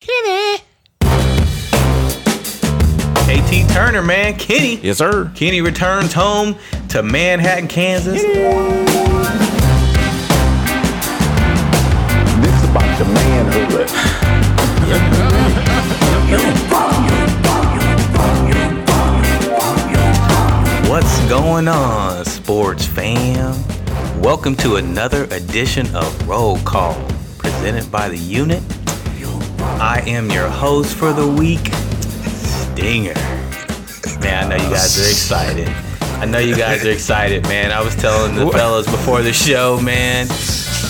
Kenny. KT Turner, man. Kenny. Yes, sir. Kenny returns home to Manhattan, Kansas. This is about your manhood. What's going on, sports fam? Welcome to another edition of Roll Call, presented by the unit. I am your host for the week, Stinger. Man, I know you guys are excited. I know you guys are excited, man. I was telling the fellas before the show, man,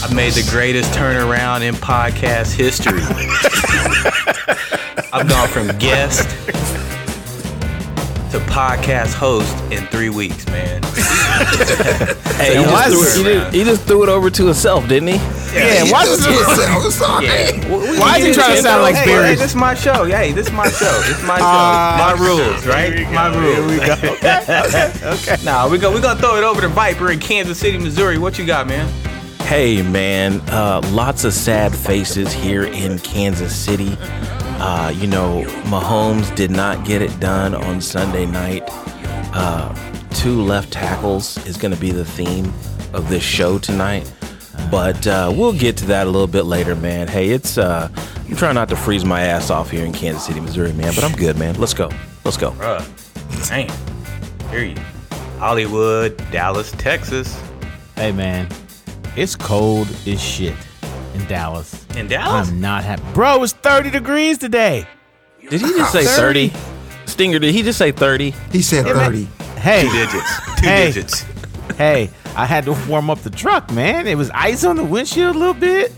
I made the greatest turnaround in podcast history. I've gone from guest to podcast host in three weeks, man. Hey, he, just he, he just threw it over to himself, didn't he? Yeah, why does Why is he trying to sound like hey, Barry? Hey, this is my show. Hey, this is my show. This is my show. Ah, my rules, right? My rules. Here we go. okay, okay. Nah, we go. We gonna throw it over to Viper in Kansas City, Missouri. What you got, man? Hey, man. Uh, lots of sad faces here in Kansas City. Uh, you know, Mahomes did not get it done on Sunday night. Uh, two left tackles is going to be the theme of this show tonight. But uh, we'll get to that a little bit later, man. Hey, it's uh, I'm trying not to freeze my ass off here in Kansas City, Missouri, man. But I'm good, man. Let's go. Let's go. Bruh, damn. Hear you. Hollywood, Dallas, Texas. Hey man, it's cold as shit in Dallas. In Dallas? I'm not happy. Bro, it's 30 degrees today. Did he just say 30? Stinger, did he just say 30? He said 30. Hey, Two digits. Two Hey. digits. Hey, I had to warm up the truck, man. It was ice on the windshield a little bit.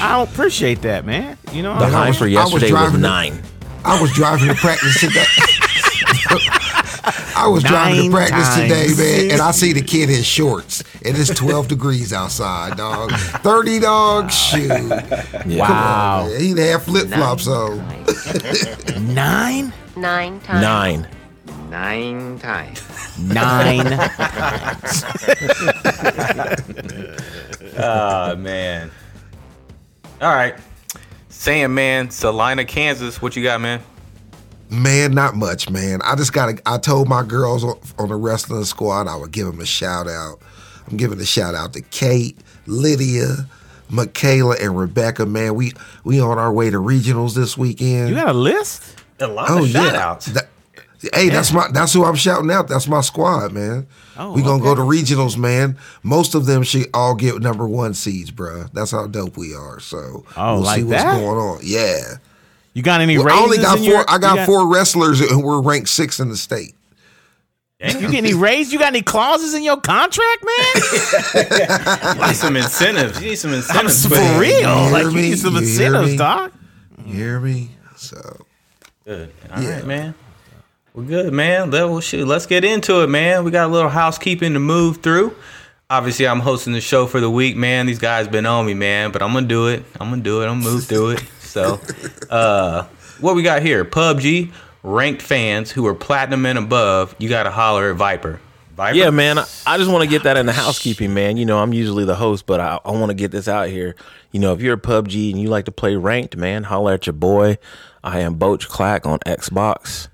I don't appreciate that, man. You know, The I- high was- for I was yesterday was, driving the- nine. I was driving to practice today. I was driving to practice today, man, and I see the kid in shorts, and it's 12 degrees outside, dog. 30, dog. Shoot. wow, Man, He had flip flops on. nine, Nine times. Nine. Nine times. nine. Oh man. All right. Sam, man, Salina, Kansas. What you got, man? Man, not much, man. I just got to, I told my girls on, on the wrestling squad I would give them a shout out. I'm giving a shout out to Kate, Lydia, Michaela, and Rebecca, man. We we on our way to regionals this weekend. You got a list? A lot Oh of yeah. shout outs. That- hey, that's my that's who I'm shouting out. That's my squad, man. Oh, we gonna go to regionals, man. Most of them should all get number one seeds, bruh. That's how dope we are. So Oh, we'll like see what's that? going on. Yeah. You got any Well. I only got four. your- I got, you four wrestlers who were ranked six in the state. You get any raise? You got any clauses in your contract, man? You need some incentives. You need some I'm incentives. for man. real. You Like hear you me? need some You incentives, me? dog. You hear me? So Good. All right, Yeah. man. Well, good, man. Well, shoot, let's get into it, man. We got a little housekeeping to move through. Obviously, I'm hosting the show for the week, man. These guys been on me, man, but I'm gonna do it. I'm gonna do it. I'm gonna move through it. So, uh, what we got here? PUBG ranked fans who are platinum and above. You got to holler at Viper. Viper. Yeah, man. I, I just want to get that in the housekeeping, man. You know, I'm usually the host, but I, I want to get this out here. You know, if you're a PUBG and you like to play ranked, man, holler at your boy. I am Boach Clack on Xbox.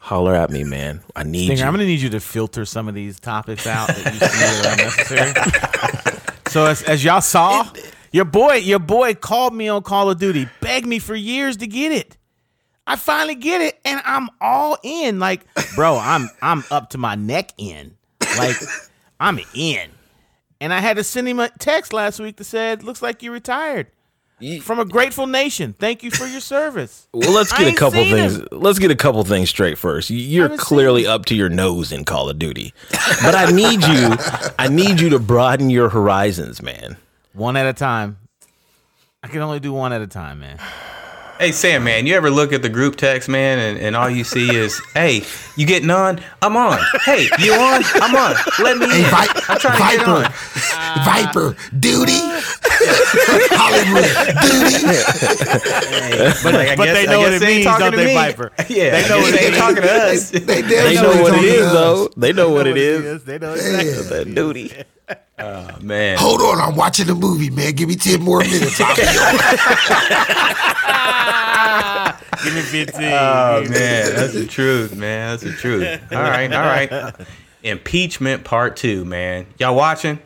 Holler at me, man. I need Stinger, you. I'm gonna need you to filter some of these topics out that you see that are unnecessary. so as, as y'all saw, your boy, your boy called me on Call of Duty, begged me for years to get it. I finally get it, and I'm all in. Like, bro, I'm I'm up to my neck in. Like, I'm in. And I had to send him a text last week that said, "Looks like you retired." From a grateful nation. Thank you for your service. well, let's get a couple things. him. Let's get a couple things straight first. You- You're clearly up to your nose in Call of Duty, but I need you. I need you to broaden your horizons, man. One at a time. I can only do one at a time, man. Hey Sam, man, you ever look at the group text, man, and, and all you see is, "Hey, you getting on? I'm on. Hey, you on? I'm on. Let me Hey, in. Vi- I'm trying to get on." Viper, Viper, duty, Hollywood, duty. But, like, I but guess- they I know what guess it means, don't they. Viper? Yeah, They know what they ain't talking to us. They, damn They sure know what it talking is, to us. though. They know what it is. They know Yeah. That duty. Oh man. Hold on, I'm watching the movie, man. Give me 10 more minutes. I'll be on. Give me 15. Oh man, that's the truth, man. That's the truth. All right, all right. Impeachment part two, man. Y'all watching?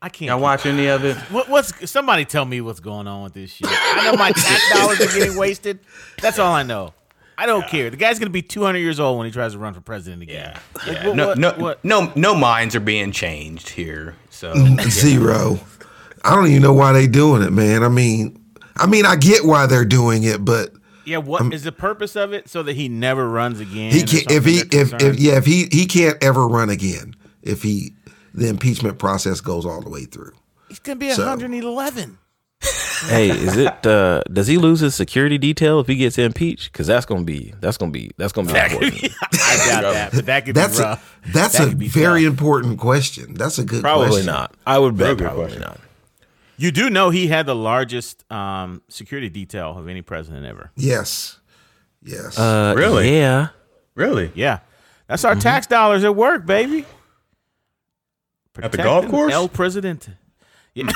I can't. Y'all watch any of it? What, what's somebody tell me what's going on with this shit? I know my tax dollars are getting wasted. That's all I know. I don't care. The guy's gonna be 200 years old when he tries to run for president again. Like, Yeah, what- no, what- no, what- no, no minds are being changed here. So mm, Zero. I don't even know why they doing it, man. I mean, I mean, I get why they're doing it, but Yeah, what is the purpose of it? So that he never runs again. he can't. If he, if, if yeah, if he he can't ever run again, if he the impeachment process goes all the way through. he's gonna be so- 111. Hey, is it? Uh, does he lose his security detail if he gets impeached? Because that's gonna be that's gonna be that's gonna be important. I doubt that, but that could That's be a rough. that's That a be very tough. important question. That's a good Probably question. not. I would bet good probably question. not. You do know he had the largest um, security detail of any president ever. Yes, yes. Uh, Really? Yeah. really, Yeah, that's our tax dollars at work, baby. At the golf course? El Presidente. Yeah.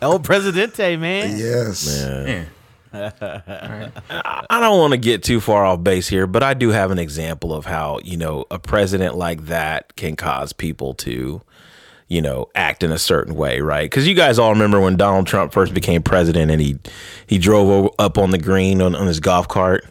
El Presidente, man. yes. man. I don't want to get too far off base here, but I do have an example of how, you know, a president like that can cause people to, you know, act in a certain way, right? Because you guys all remember when Donald Trump first became president and he he drove up on the green on, on his golf cart.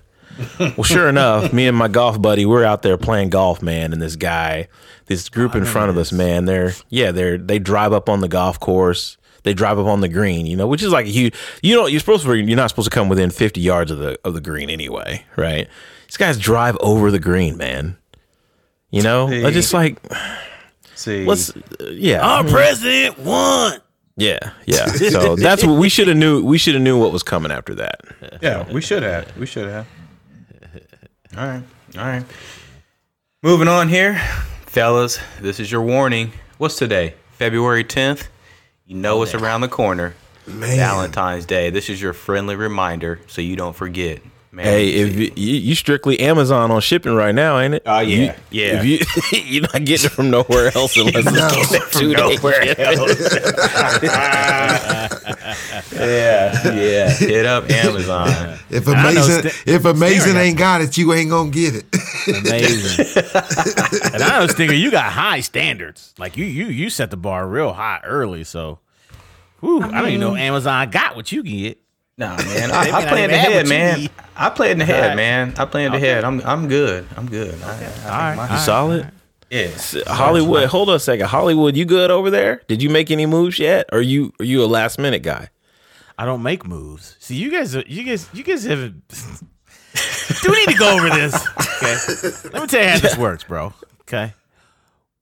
Well, sure enough, me and my golf buddy, we're out there playing golf, man, and this guy, this group in oh, front of us, man, they're yeah, they're they drive up on the golf course. They drive up on the green, you know, which is like a huge. You know, you're supposed to. You're not supposed to come within 50 yards of the of the green anyway, right? These guys drive over the green, man. You know, I just like See, let's, yeah, Our president won. yeah, yeah. So that's what we should have knew. We should have knew what was coming after that. yeah, we should have. We should have. All right, all right. Moving on here, fellas. This is your warning. What's today? February 10th. You know it's around the corner. Man. Valentine's Day. This is your friendly reminder so you don't forget. Man, Hey, if you, you, you strictly Amazon on shipping right now, ain't it? Oh, yeah. You- Yeah. If you you're not getting it from nowhere else unless No. it's getting it two days. yeah, yeah. Hit up Amazon. If I know amazing, St- if amazing ain't got it, you ain't gonna get it. Amazing. and I know, Stinger, you got high standards. Like you, you, you set the bar real high early. So, whew, I, don't even know Amazon got what you get. Nah, man. They I, may I not play in the head, man. I play in the head, man. I play in the head. I'm I'm good. I'm good. I, I All think right, my- all right. Solid. Yeah. Hollywood, hold on a second. Hollywood, you good over there? Did you make any moves yet? Or you are you a last minute guy? I don't make moves. See, you guys, are, you guys, you guys haven't. Do we need to go over this? Okay, let me tell you how this works, bro. Okay,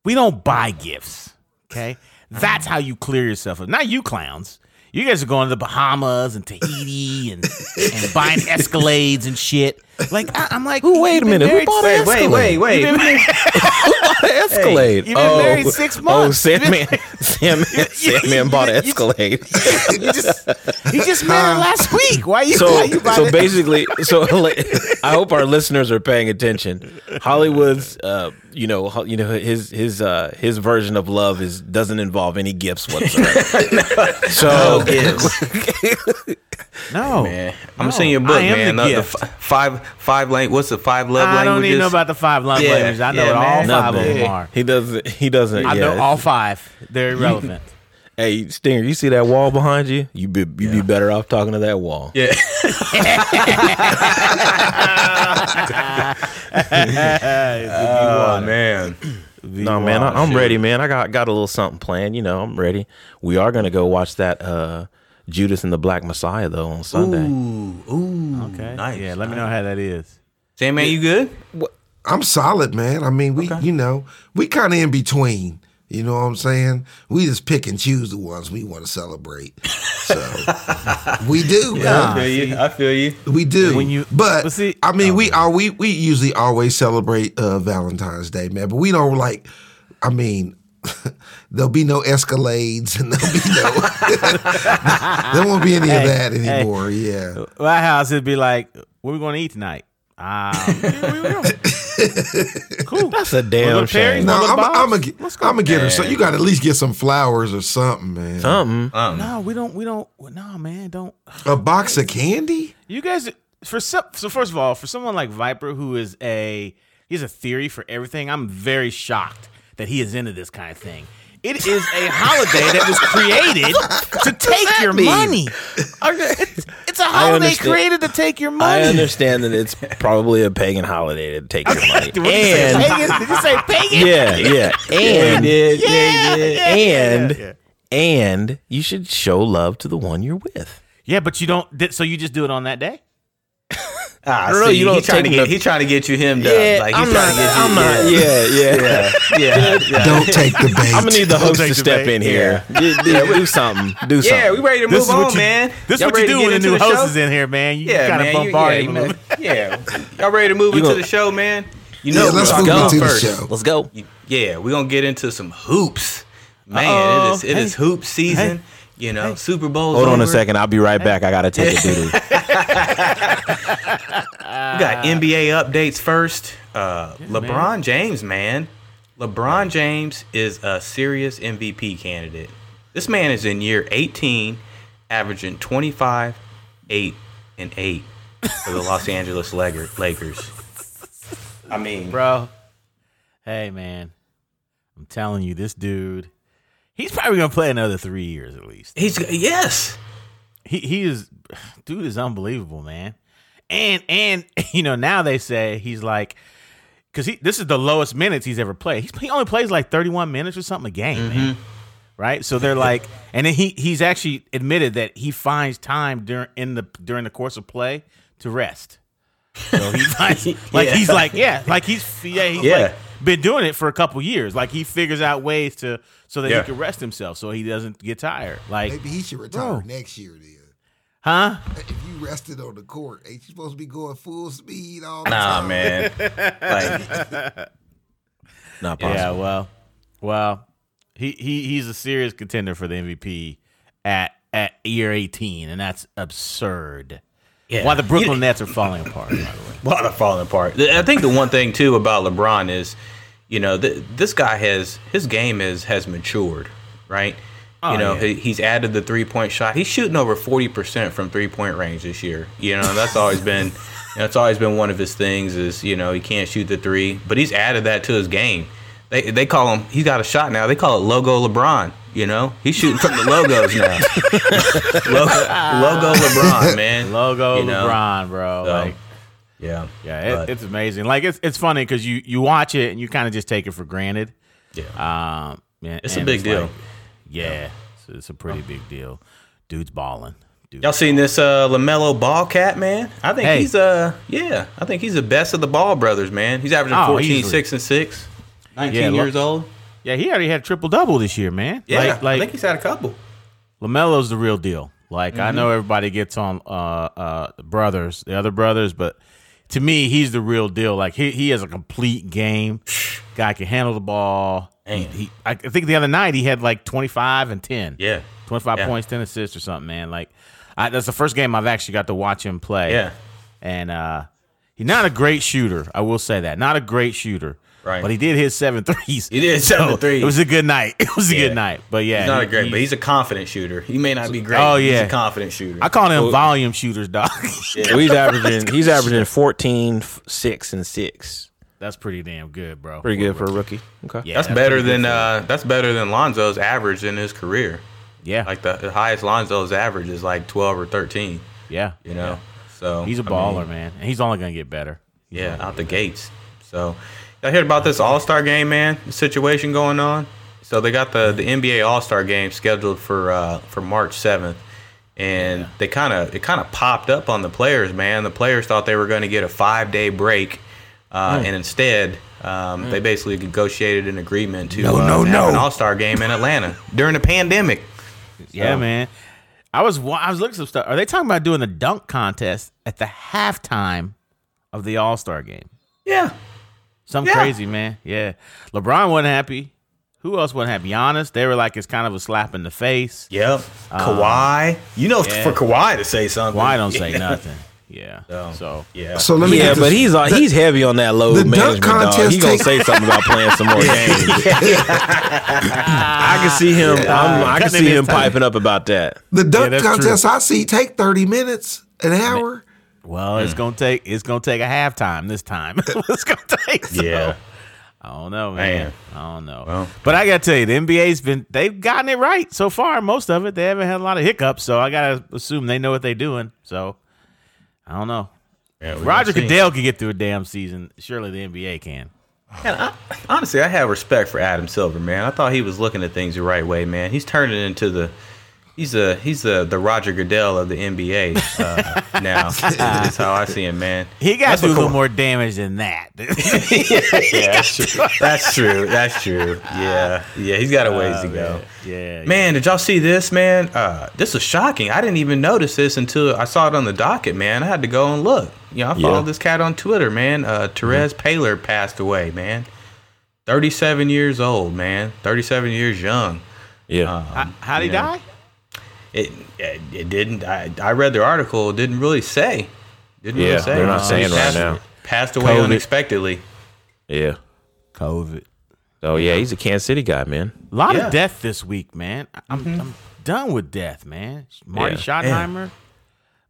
we don't buy gifts. Okay, that's how you clear yourself up. Not you clowns. You guys are going to the Bahamas and Tahiti and, and buying Escalades and shit. Like I, I'm like, Who? Wait a you've been minute. Who bought six- an Wait, wait, wait, You've wait. been- Escalade. you've been married six months. Oh, Sandman, Sandman, Sandman bought an Escalade. you just you just met her last week. Why you? So, why you so the- basically, so I hope our listeners are paying attention. Hollywood's, uh, you know, you know, his his uh, his version of love is doesn't involve any gifts whatsoever. so, no, Man, I'm gonna No, send you a book, I am man. the The, the gift. f- five five lang- What's the five love I languages? don't even know about the five love Yeah, languages. I know yeah, what all man. five of them are. he doesn't. He doesn't. I yeah. know all five. They're irrelevant. Hey, Stinger, you see that wall behind you? You be you be better off talking to that wall. Yeah. oh man. No, man, I, I'm ready, man. I got got a little something planned. You know, I'm ready. We are gonna go watch that uh, Judas and the Black Messiah though on Sunday. Ooh, ooh, okay. Nice, Yeah. Let me know how that is. Sandman, you good? I'm solid, man. I mean, we, you know, we kind of in between. You know what I'm saying? We just pick and choose the ones we want to celebrate. So we do, I man. feel you. I feel you. We do. When you- but but see- I mean, we are we we usually always celebrate uh, Valentine's Day, man. But we don't like. I mean, there'll be no Escalades and there'll be no. there won't be any Hey, of that hey. anymore. Yeah. My house it'd be like, "What are we going to eat tonight?" Um, Cool. That's a damn shame. no, No, Well, I'm I'm gonna Let's go. I'm gonna get her. So you got to at least get some flowers or something, man. Something. Um, No, we don't. We don't. No, man, don't. A box of candy. You guys, for some, so first of all, for someone like Viper, who is a he has a theory for everything, I'm very shocked that he is into this kind of thing. It is a holiday that was created to take your mean? money. It's, it's a holiday created to take your money. I understand that it's probably a pagan holiday to take your money. Did you say, And pagan? Did you say pagan? yeah, yeah, and Yeah, yeah, yeah, and yeah. and you should show love to the one you're with. Yeah, but you don't. So you just do it on that day? Ah, No, no, see, you don't he trying to take get the- he trying to get you hemmed up. Like he's I'm trying not. to get. I'm not. Yeah, yeah. yeah, yeah. Don't take the bait. I'm gonna need the host to step bait. in here. Do, do- do something. Do something. Yeah, we ready to This move on, you- man. This is what you do when a into new the host show? is in here, man. You Yeah, kind man. of you- yeah, him. you a know, little bit. yeah. Y'all ready to move into the show, man? You know let's I'm move into the first. show. Let's go. Yeah, we're gonna get into some hoops. Man, it is it is Hey. hoop season. You know, Super Bowl. Hold on a second. I'll be right back. I gotta take a doo doo. We got NBA updates first. Uh, LeBron James, man. LeBron James is a serious MVP candidate. This man is in year 18, averaging 25, 8, and 8 for the Los Angeles Lakers. I mean, bro. Hey, man, I'm telling you, this dude, he's probably gonna play another three years at least. he's yes. He he is, dude is unbelievable, man. And and you know now they say he's like, because he this is the lowest minutes he's ever played. He's, he only plays like 31 minutes or something a game, man. Mm-hmm. Right, so they're like, and then he he's actually admitted that he finds time during in the during the course of play to rest. So he finds like Yeah. he's like yeah, like he's yeah he's Yeah. like been doing it for a couple years. Like he figures out ways to so that Yeah. he can rest himself, so he doesn't get tired. Like, Maybe he should retire Bro. next year. Then, huh? if you rested on the court, ain't you supposed to be going full speed all the Nah, time? man. Like, Not possible. Yeah, well, well, he, he he's a serious contender for the MVP at at year 18, and that's absurd. Yeah. Why the Brooklyn Nets are falling apart, by the way. Well, they're falling apart. I think the one thing too about LeBron is, you know, th- this guy has his game is has matured, right? Oh, you know, yeah. he, he's added the three point shot. He's shooting over forty percent from three point range this year. You know, that's always been that's always been one of his things is you know he can't shoot the three, but he's added that to his game. They they call him. He's got a shot now. They call it logo LeBron. You know, he's shooting from the logos now. logo, logo LeBron, man. Logo You know? LeBron, bro. So, like, Yeah, yeah, it, but- it's amazing. Like it's it's funny because you you watch it and you kind of just take it for granted. yeah. Um, man, It's a big deal. like- yeah, It's, it's a pretty big deal. Dude's balling. Dude's Y'all seen this uh Lamelo Ball cat man? I think Hey. he's uh yeah, I think he's the best of the Ball brothers, man. He's averaging Oh, 14, easily. 6 and 6. 19 Yeah, years old. Yeah, he already had a triple double this year, man. Yeah, like, like I think he's had a couple. Lamelo's the real deal. Like I Mm-hmm. know everybody gets on uh uh brothers, the other brothers, but to me he's the real deal. Like he he has a complete game. Guy can handle the ball. He, he I think the other night he had like 25 and 10. Yeah. 25 Yeah. points, 10 assists or something, man. Like I, that's the first game I've actually got to watch him play. Yeah. And uh he's not a great shooter, I will say that. Not a great shooter. Right. But he did hit seven threes. He did seven So, threes. It was a good night. It was a Yeah. good night. But yeah. He's not he- a great, he- but he's a confident shooter. He may not be great. Oh, yeah. He's a confident shooter. I call them volume shooters, dog. So he's averaging he's averaging 14, 6, and 6. That's pretty damn good, bro. Pretty good for a rookie. Okay. Yeah, that's, better than uh that's better than Lonzo's average in his career. yeah, Like the, the highest Lonzo's average is like 12 or 13, yeah. you know. So He's a I mean, baller, man, and he's only gonna get better. Yeah, out the gates. So, y'all heard about this All Star game, man? Situation going on. So they got the the NBA All Star game scheduled for uh, for March seventh, and they kind of it kind of popped up on the players, man. The players thought they were going to get a five day break, uh, and instead. Um, They basically negotiated an agreement to No, uh, no, have no. an All Star game in Atlanta during the pandemic. Yeah, So- man. I was I was looking at some stuff. Are they talking about doing the dunk contest at the halftime of the All Star game? Yeah, Something Yeah. crazy, man. Yeah, LeBron wasn't happy. Who else wasn't happy? Giannis. They were like it's kind of a slap in the face. yep. Um, Kawhi, you know, yeah. for Kawhi to say something, Why don't say Yeah. nothing? Yeah. So, So yeah. So let me Yeah, but this- he's on, the- he's heavy on that load the dunk management. Dog. contest He gonna say something about playing some more games. I can see him. I'm, I can see him this time. piping up about that. the dunk that's contest I see take thirty minutes, an hour. Well, it's gonna take it's gonna take a halftime this time. it's gonna take. so- Yeah. I don't know, man. Man. I don't know. Well. but I gotta tell you, the NBA's been they've gotten it right so far. Most of it, they haven't had a lot of hiccups. So I gotta assume they know what they're doing. So I don't know. Yeah, Roger gonna. Goodell can get through a damn season. Surely the NBA can. And I, honestly, I have respect for Adam Silver, man. I thought he was looking at things the right way, man. He's turning into the he's a he's the the Roger Goodell of the NBA uh, now. That's how I see him, man. He got That's to do a little more damage than that. Yeah, that's true. That's true. That's true. Yeah, yeah. He's got a ways to go. yeah, Man, did y'all see this, man? Uh, this was shocking. I didn't even notice this until I saw it on the docket, man. I had to go and look. You know, I followed Yeah. this cat on Twitter, man. Uh, Terez Paylor passed away, man. 37 years old, man. 37 years young. Yeah, How, how'd he yeah. die? It, it, it didn't. I, I read their article. It didn't really say. Didn't Yeah, really say. they're not Uh, saying right now. Passed away COVID. unexpectedly. yeah. COVID. Oh yeah, he's a Kansas City guy, man. A lot Yeah. of death this week, man. I- I'm, I'm done with death, man. Marty Yeah. Schottenheimer,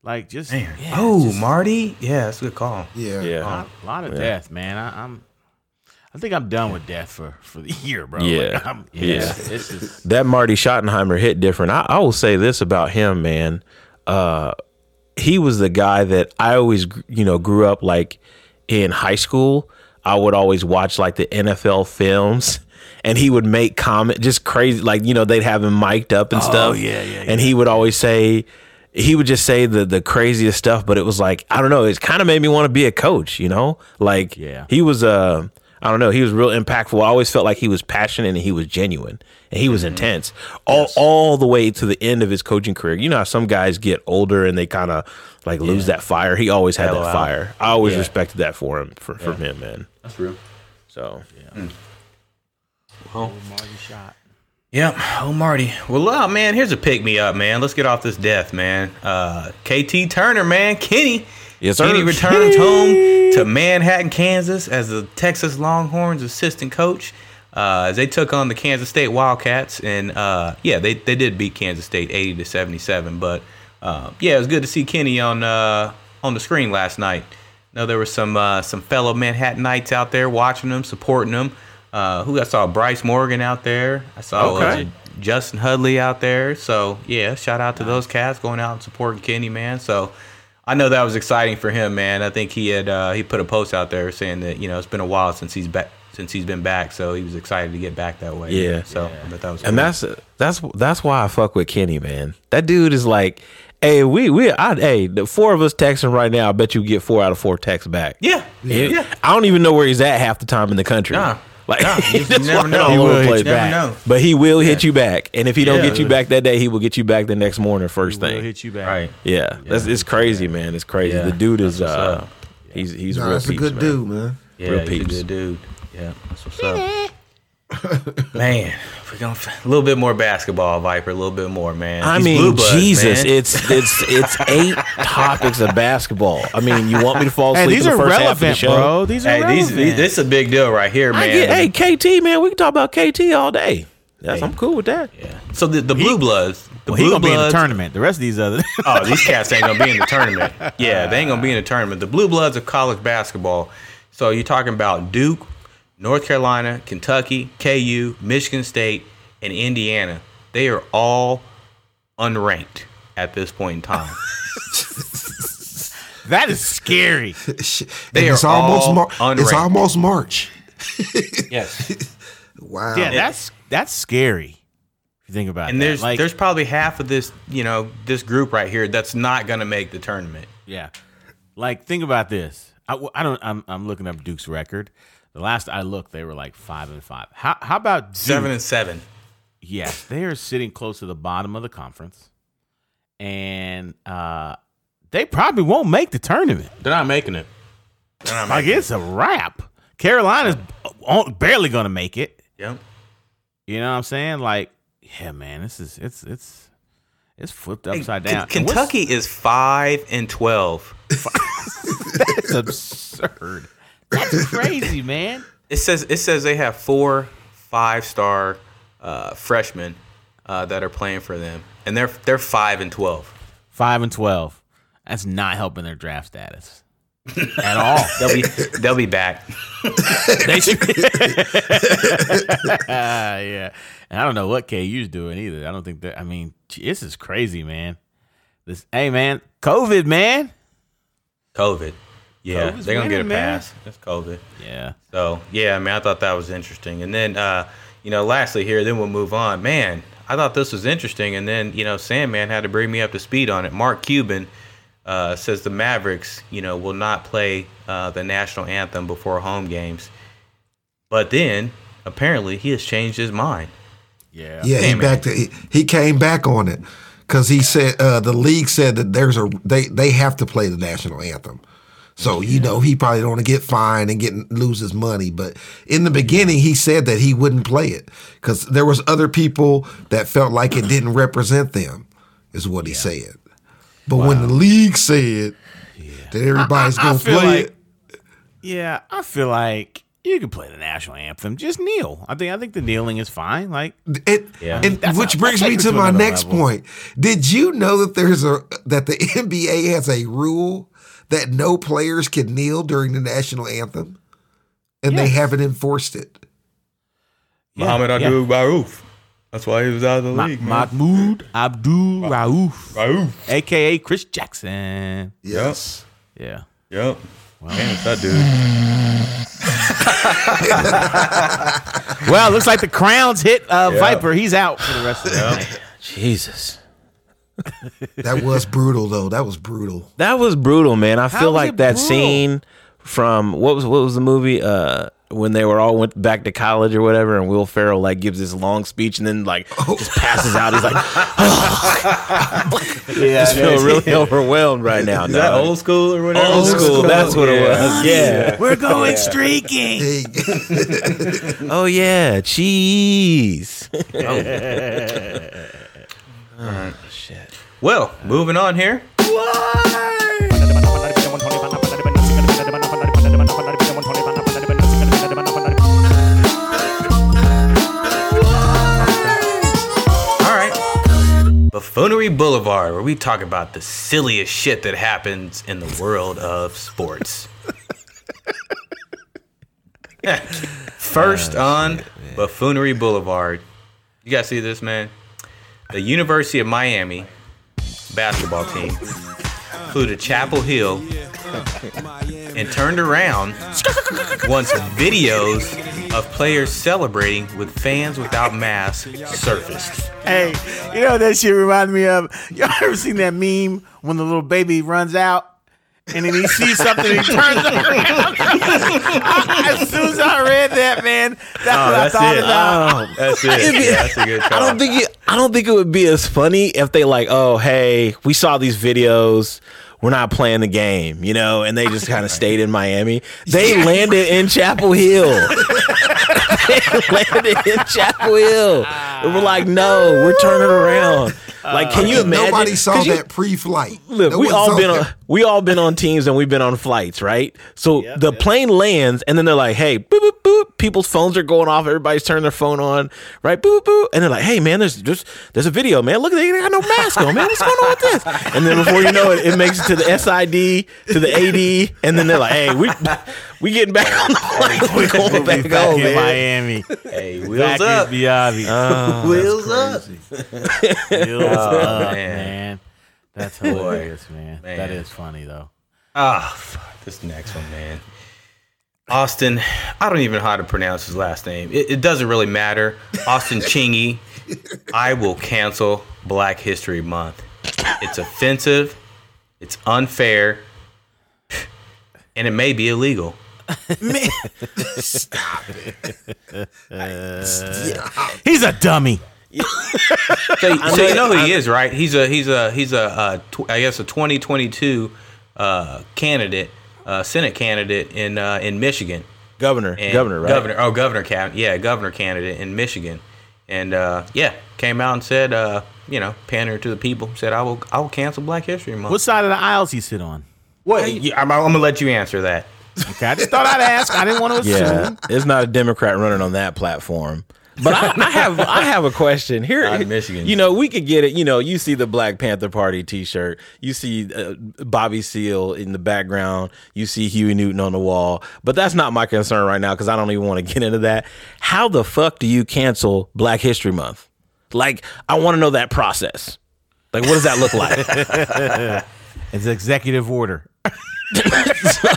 like just yeah, oh, just Marty. Yeah, that's a good call. Yeah, Yeah, a lot, lot of death, man. I, I'm. I think I'm done with death for for the year, bro. Yeah. Like, I'm, Yeah. It's, it's just, that Marty Schottenheimer hit different. I, I will say this about him, man. Uh, he was the guy that I always, you know, grew up like in high school. I would always watch like the NFL films, and he would make comment just crazy, like you know they'd have him mic'd up and stuff. Oh, yeah, yeah, And he would always say. He would just say the the craziest stuff, but it was like I don't know. It kind of made me want to be a coach, you know. Like Yeah. he was uh I don't know, he was real impactful. I always felt like he was passionate and he was genuine and he was intense all all the way to the end of his coaching career. You know how some guys get older and they kind of like lose that fire. He always had Mellow that out. fire. I always Yeah. respected that for him for, from him, man. That's real. So yeah. Well, Marty shot. Yep. Oh, Marty. Well, uh, man, here's a pick me up, man. Let's get off this death, man. Uh, KT Turner, man. Kenny. Yes, sir. Kenny returns home to Manhattan, Kansas as the Texas Longhorns assistant coach. Uh, as they took on the Kansas State Wildcats, and uh, yeah, they, they did beat Kansas State eighty to seventy seven. But uh, yeah, it was good to see Kenny on uh, on the screen last night. know there were some uh, some fellow Manhattanites out there watching them, supporting them. Uh, who I saw Bryce Morgan out there. I saw Okay. Justin Hudley out there. So yeah, shout out to those cats going out and supporting Kenny, man. So I know that was exciting for him, man. I think he had uh, he put a post out there saying that you know it's been a while since he's back since he's been back, so he was excited to get back that way. Yeah. So I bet that was and cool. that's that's that's why I fuck with Kenny, man. That dude is like, hey, we we I hey, the four of us texting right now. I bet you get four out of four texts back. yeah, It- yeah. I don't even know where he's at half the time in the country. Nah. Like Nah, he you never know. He will the hit place. you back. Never know. But he will hit you back, and if he don't Yeah. get you back that day, he will get you back the next morning, first We'll thing. hit you back. Right. Yeah, that's it's crazy, man. It's crazy. Yeah, the dude is that's what's uh, up. he's he's Nah, real. that's a good man. dude, man. Yeah, Real he's peeps. a good dude. Yeah, that's what's up. Man, we're going a little bit more basketball, Viper. A little bit more, man. I These mean, Blue Bloods, Jesus, man. it's it's it's eight topics of basketball. I mean, you want me to fall Hey, asleep these in the are first half of the relevant, show? bro. These are Hey, these, relevant. this is a big deal right here, man. Get, hey, KT, man, we can talk about KT all day. That's I'm cool with that. Yeah. So the, the Blue Bloods, the well, he Blue gonna be in the Bloods- tournament. The rest of these other. Oh, these cats ain't gonna be in the tournament. Yeah, they ain't gonna be in the tournament. The Blue Bloods of college basketball. So you're talking about Duke, North Carolina, Kentucky, KU, Michigan State, and Indiana. They are all unranked at this point in time. that is scary. They it's are almost all Mar- it's almost March. yes. Wow. Yeah, that's that's scary. If you think about it. And that. there's like, there's probably half of this, you know, this group right here that's not gonna make the tournament. Yeah. Like think about this. I, I don't. I'm, I'm looking up Duke's record. The last I looked, they were like five and five. How how about Duke? Seven and seven. Yes, they are sitting close to the bottom of the conference, and uh, they probably won't make the tournament. They're not making it. They're not Like it's a wrap. Carolina's barely gonna make it. Yep. You know what I'm saying? Like, yeah, man, this is it's it's it's flipped upside Ken- down. What's- Kentucky is five and twelve That's absurd. That's crazy, man. It says it says they have four five star uh, freshmen uh, that are playing for them, and they're they're five and twelve. Five and twelve. That's not helping their draft status at all. They'll be they'll be back. They should. yeah, and I don't know what KU's doing either. I don't think that. I mean, this is crazy, man. This, hey, man, COVID, man. COVID. Yeah, COVID's they're gonna get a winning, man. pass. It's COVID. Yeah, So yeah, I mean, I thought that was interesting. And then, uh, you know, lastly here, then we'll move on. Man, I thought this was interesting. And then, you know, Sandman had to bring me up to speed on it. Mark Cuban uh, says the Mavericks, you know, will not play uh, the national anthem before home games. But then, apparently, he has changed his mind. yeah, Yeah, he back to he, he came back on it because he said uh, the league said that there's a they they have to play the national anthem. So you know he probably don't want to get fined and get lose his money. But in the beginning, he said that he wouldn't play it because there was other people that felt like it didn't represent them. Is what he said. But when the league said that everybody's I gonna play like- yeah. I feel like you can play the national anthem. Just kneel. I think. I think the kneeling is fine. Like, it, it Yeah. and which brings me to to my next level. point. Did you know that there's a that the NBA has a rule that no players can kneel during the national anthem, and they haven't enforced it. yeah, Muhammad yeah. Abdul Rauf. That's why he was out of the Ma- league, man. Mahmoud Abdul Rauf, Rauf. aka Chris Jackson. Yes. Yeah. Yep. Man, it's that dude. Well, looks like the Crowns hit uh, Yeah. Viper. He's out for the rest of the night. Jesus. That was brutal, though. That was brutal. That was brutal, man. I feel like that brutal? scene from what was what was the movie? Uh when they were all went back to college or whatever, and Will Ferrell like gives this long speech and then like just passes out. He's like, Yeah, I feel really overwhelmed right now. Is that old school or whatever? Old school? That's what it was. Yeah. We're going streaking. Hey, Oh yeah, cheese. Well, moving on here. All right. Buffoonery Boulevard, where we talk about the silliest shit that happens in the world of sports. First ah, on Buffoonery Boulevard. You guys see this, man? The University of Miami basketball team flew to Chapel Hill and turned around once videos of players celebrating with fans without masks surfaced. Hey, you know what that shit reminded me of? Y'all ever seen that meme when the little baby runs out and then he sees something and he turns around? as soon as I read that, man, that's oh, what I thought it. about. Oh, that's it. Yeah, that's a good I don't think it, I don't think it would be as funny if they like, oh hey, we saw these videos. We're not playing the game, you know, and they just kind of stayed in Miami. They landed in Chapel Hill. they landed in Chapel Hill. And we're like, no, we're turning around. Like, can uh, you imagine? nobody saw you- that pre-flight. Look, No we all saw been on we all been on teams and we've been on flights, right? So the plane lands and then they're like, "Hey, boop boop boop." People's phones are going off. Everybody's turning their phone on, right? Boop boop boop. And they're like, "Hey, man, there's there's there's a video, man. Look, they got no mask on, man. What's going on with this?" And then before you know it, it makes it to the SID, to the AD, and then they're like, "Hey, we we getting back on the plane. we going back back home, in man." Miami. Hey, wheels is up. Biabi. Wheels up. Wheels up, man. man. That's hilarious, man. That Man. is funny though. Ah, fuck, this next one, man. Austin, I don't even know how to pronounce his last name. It, it doesn't really matter. Austin Chenge, I will cancel Black History Month. It's offensive, it's unfair, and it may be illegal. Man, Stop it. He's a dummy. So, so you know who he is, right? He's a he's a he's a uh, tw- I guess a 2022 uh, candidate, uh, Senate candidate in uh, in Michigan. Governor, And governor, right? Governor. Oh, governor can Yeah, governor candidate in Michigan, and uh, yeah, came out and said, uh, you know, pander to the people. Said, I will, I will cancel Black History Month. What side of the aisles he sit on? What? Yeah, I'm, I'm gonna let you answer that. Okay, I just thought I'd ask. I didn't want to assume. Yeah, it's not a Democrat running on that platform. But I, I have I have a question here. Not in Michigan. You know, we could get it. You know, you see the Black Panther Party T-shirt. You see uh, Bobby Seale in the background. You see Huey Newton on the wall. But that's not my concern right now because I don't even want to get into that. How the fuck do you cancel Black History Month? Like, I want to know that process. Like, what does that look like? It's executive order. so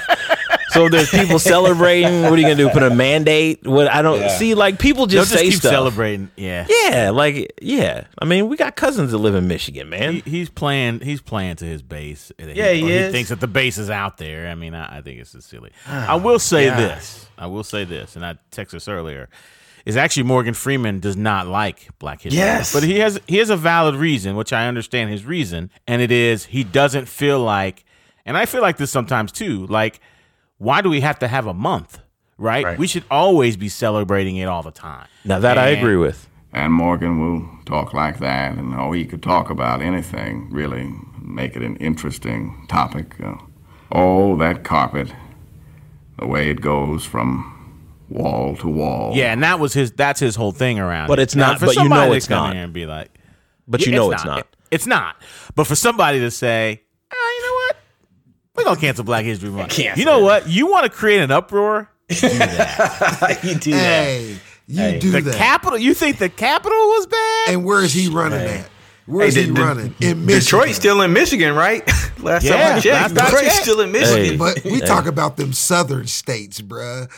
there's people celebrating. What are you gonna do? Put a mandate? What I don't Yeah. see. Like people They'll just just say keep stuff. celebrating. Yeah. Yeah, like yeah. I mean, we got cousins that live in Michigan, man. He, he's playing. He's playing to his base. Yeah, he or is. thinks that the base is out there. I mean, I, I think it's just silly. Ah, I will say this. I will say this, and I texted this earlier. Is actually Morgan Freeman does not like Black History, Yes. But he has he has a valid reason, which I understand his reason, and it is he doesn't feel like, and I feel like this sometimes too. Like, why do we have to have a month? Right? Right. We should always be celebrating it all the time. Now that I agree with. And Morgan will talk like that, and oh, he could talk about anything, really, make it an interesting topic. Uh, oh, that carpet, the way it goes from wall to wall. Yeah, and that was his. That's his whole thing around. But it. it's not- for but you know it's not. here and be like, But you Yeah, know it's not. It's not. But for somebody to say, ah, you know what? We're gonna cancel Black History Month. Cancel You know it. what? You want to create an uproar? you do that. You Hey, you do that. The that. Capitol? You think the Capitol was bad? and where is he running at? Where's Hey, he the- the- running? In Michigan. Detroit's still in Michigan, right? last Yeah, time I checked, last time Detroit's checked. still in Michigan. Hey. But we talk about them southern states, bruh.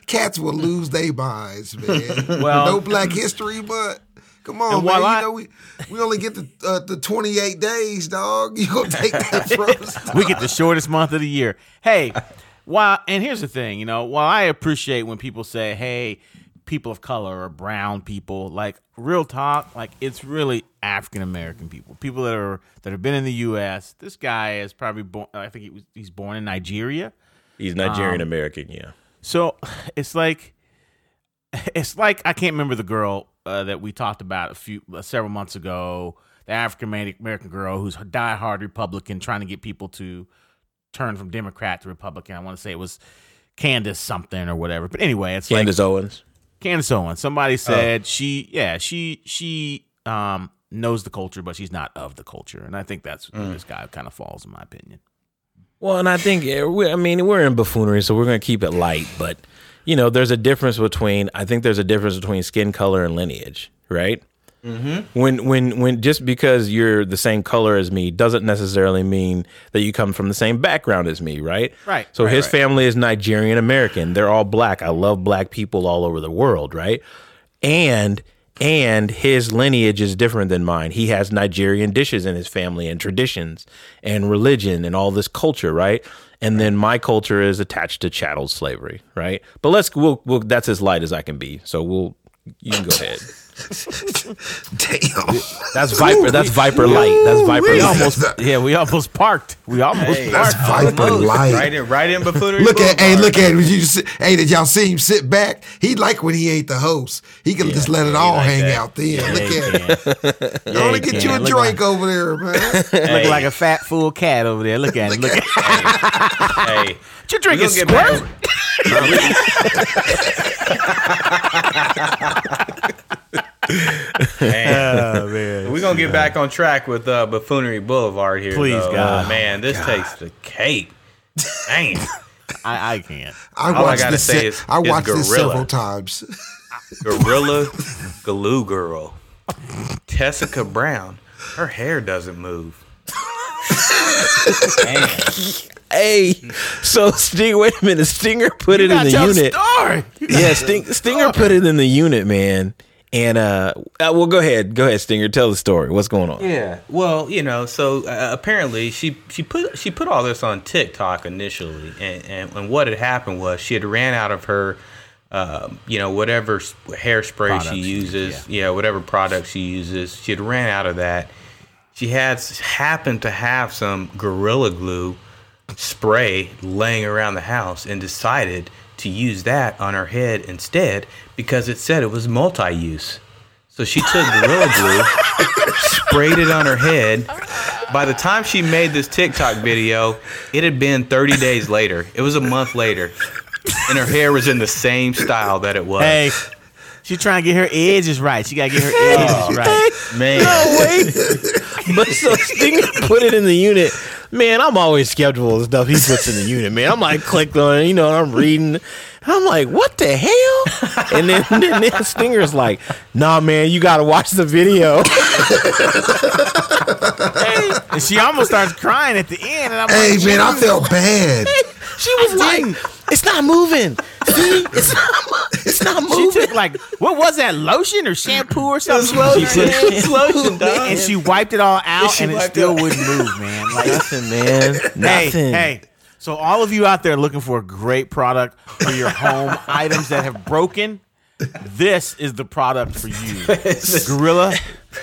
Cats will lose their minds, man. Well- no Black History, but come on, And man. while you know we we only get the uh, the twenty eight days, dog. You gonna take that from us? we get the shortest month of the year. Hey, while and here's the thing, you know, while I appreciate when people say, "Hey, people of color or brown people," like real talk, like it's really African American people, people that are that have been in the U.S. This guy is probably born. I think he was he's born in Nigeria. He's Nigerian American, yeah. So it's like, it's like I can't remember the girl uh, that we talked about a few uh, several months ago. The African American girl who's a diehard Republican, trying to get people to turn from Democrat to Republican. I want to say it was Candace something or whatever. But anyway, it's Candace Owens. like Candace Owens. Somebody said she, yeah, she she um knows the culture, but she's not of the culture, and I think that's where this guy kind of falls, in my opinion. Well, and I think I mean we're in buffoonery, so we're going to keep it light. But you know, there's a difference between. I think there's a difference between skin color and lineage, right? Mm-hmm. When when when just because you're the same color as me doesn't necessarily mean that you come from the same background as me, right? Right, So right, his right. family is Nigerian American. They're all black. I love black people all over the world, right? And and his lineage is different than mine. He has Nigerian dishes in his family and traditions and religion and all this culture, right? And then my culture is attached to chattel slavery, right? But let's we'll, we'll that's as light as I can be. So we'll you can go ahead. Damn. That's Viper. That's Viper light. That's Viper We light. almost, yeah, we almost parked. We almost That's parked. Viper light. Right in, right in buffoonery. Look at, hey, look at him. You sit, hey, did y'all see him sit back? He like when he ain't the host. He can just let it all like hang that. out then. Yeah, look at him. can. You Yeah, only he get you a. Look drink over there, man. Look like a fat fool cat over there. Look at him. Look at Hey, you drinking we gonna get squirt. Oh man. We're gonna get back on track with uh, Buffoonery Boulevard here. Please, though. God. Uh, man, this takes the cake. Dang. I, I can't. I All I watched gotta this. say se- is- I is watched this gorilla. several times. Gorilla Glue Girl. Tessica Brown. Her hair doesn't move. Man. Hey, so Sting. Wait a minute. Stinger put it in the your unit. story. Yeah, Sting, Stinger put it in the unit, man. And uh, uh, well, go ahead, go ahead, Stinger. Tell the story. What's going on? Yeah. Well, you know, so uh, apparently she she put she put all this on TikTok initially, and, and and what had happened was she had ran out of her, um, you know, whatever hairspray Products, she uses, yeah. whatever product she uses, she had ran out of that. She had happened to have some Gorilla Glue spray laying around the house and decided to use that on her head instead because it said it was multi-use. So she took Gorilla Glue, sprayed it on her head, by the time she made this TikTok video, it had been 30 days later. It was a month later, and her hair was in the same style that it was. Hey, she trying to get her edges right. She got to get her oh, edges right. man, No, wait. but so Stinger put it in the unit. Man, I'm always skeptical of stuff he puts in the unit, man. I'm like clicked on it, you know, I'm reading. I'm like, what the hell? And then, then, then Stinger's like, nah, man, you got to watch the video. And she almost starts crying at the end. And I'm Hey like, man, I felt bad. She was like, it's not moving. See, it's not, it's not She moving. took like what was that lotion or shampoo or something? She put lotion, dog. and she wiped it all out, she and it still it- wouldn't move, man. Like, Nothing, man. hey, Nothing. hey. So all of you out there looking for a great product for your home items that have broken, this is the product for you. Gorilla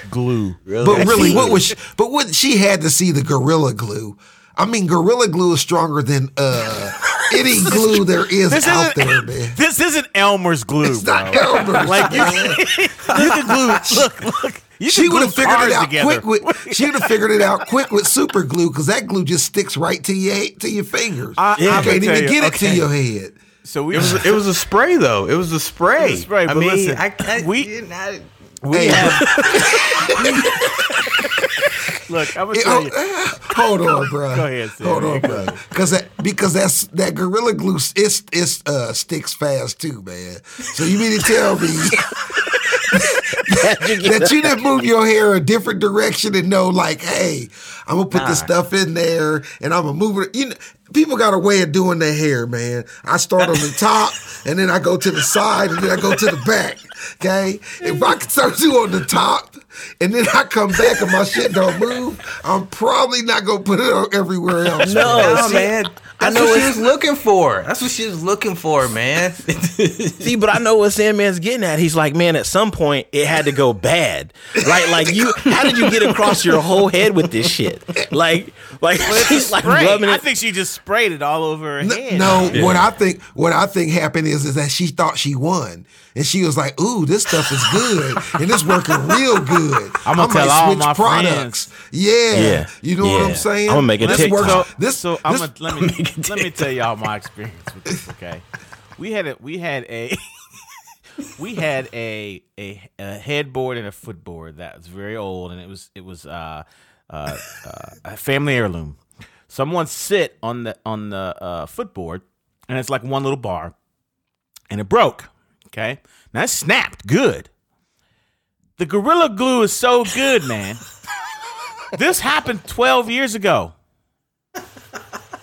Glue. But really, what was? She, but what she had to see the gorilla glue. I mean, gorilla glue is stronger than uh, any glue there is This out isn't- there, man. This isn't Elmer's glue, It's bro. not Elmer's. Like you, you can glue. Look, look. You she would glue have figured it out together. quick with. She would have figured it out quick with super glue because that glue just sticks right to your to your fingers. I- you I'm can't even you, get it okay. to your head. So we it was it was a spray though. It was a spray. It was a spray, I but mean, listen, I, I, we- I, we Hey. have. Look, I'm gonna tell you. hold on, bro. Go ahead, Sid. Hold on, bro. Because that because that's that gorilla glue it, it uh, sticks fast too, man. So you mean to tell me that you didn't move your hair a different direction and know, like, hey, I'm gonna put this stuff in there and I'm gonna move it. You know, people got a way of doing their hair, man. I start on the top and then I go to the side and then I go to the back. Okay, if I can start you on the top and then I come back and my shit don't move, I'm probably not gonna put it on everywhere else. No, no, see, man. That's know what she it's- was looking for. That's what she was looking for, man. See, but I know what Sandman's getting at. He's like, man, at some point it had to go bad, right? Like you, how did you get across your whole head with this shit? Like, like she's like Spray. rubbing I think she just sprayed it all over her N- head. No, what I think what I think happened is is that she thought she won. And she was like, ooh, this stuff is good. and it's working real good. I'm gonna I tell might all my products. Yeah. Yeah. You know what I'm saying? I'm gonna make a This TikTok. works- So, This, so I'm gonna let me let me tell y'all my experience with this. Okay, we had a we had a we had a, a a headboard and a footboard that was very old, and it was it was uh, uh, uh, a family heirloom. Someone sit on the on the uh, footboard, and it's like one little bar, and it broke. Okay, now it snapped good. The gorilla glue is so good, man. this happened 12 years ago. It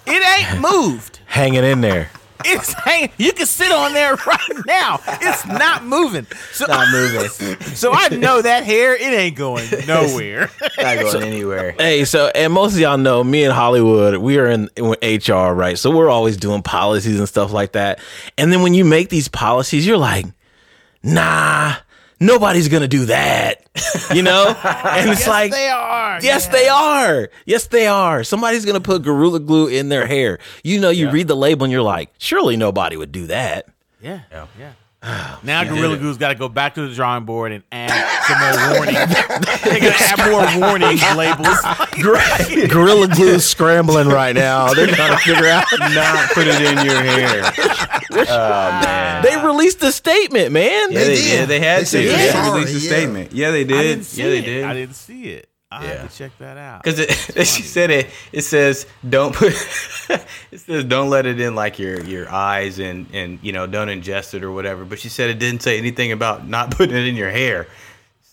ain't moved. hanging in there. It's hanging. You can sit on there right now. It's not moving. So, Not moving. so I know that hair. It ain't going nowhere. Not going anywhere. Hey, so and most of y'all know me in Hollywood, we are in, in HR, right? So we're always doing policies and stuff like that. And then when you make these policies, you're like, nah, nobody's gonna do that, you know? And it's yes, like, they are. Yes, they are. Yes, they are. Somebody's gonna put gorilla glue in their hair. You know, you read the label and you're like, surely nobody would do that. Yeah. Yeah. Now Gorilla Glue's got to go back to the drawing board and add some more warning. They're gonna add more warning labels. gorilla Glue's scrambling right now. They're trying to figure out. Not put it in your hair. Oh man. They released a statement, man. Yeah, they did. did. They had They to. They they're had to sorry, release a yeah. statement. Yeah, they did. Yeah, they did. I didn't see it. I Yeah. have to check that out. Because she said it. It says don't put. it says don't let it in like your your eyes and and you know don't ingest it or whatever. But she said it didn't say anything about not putting it in your hair.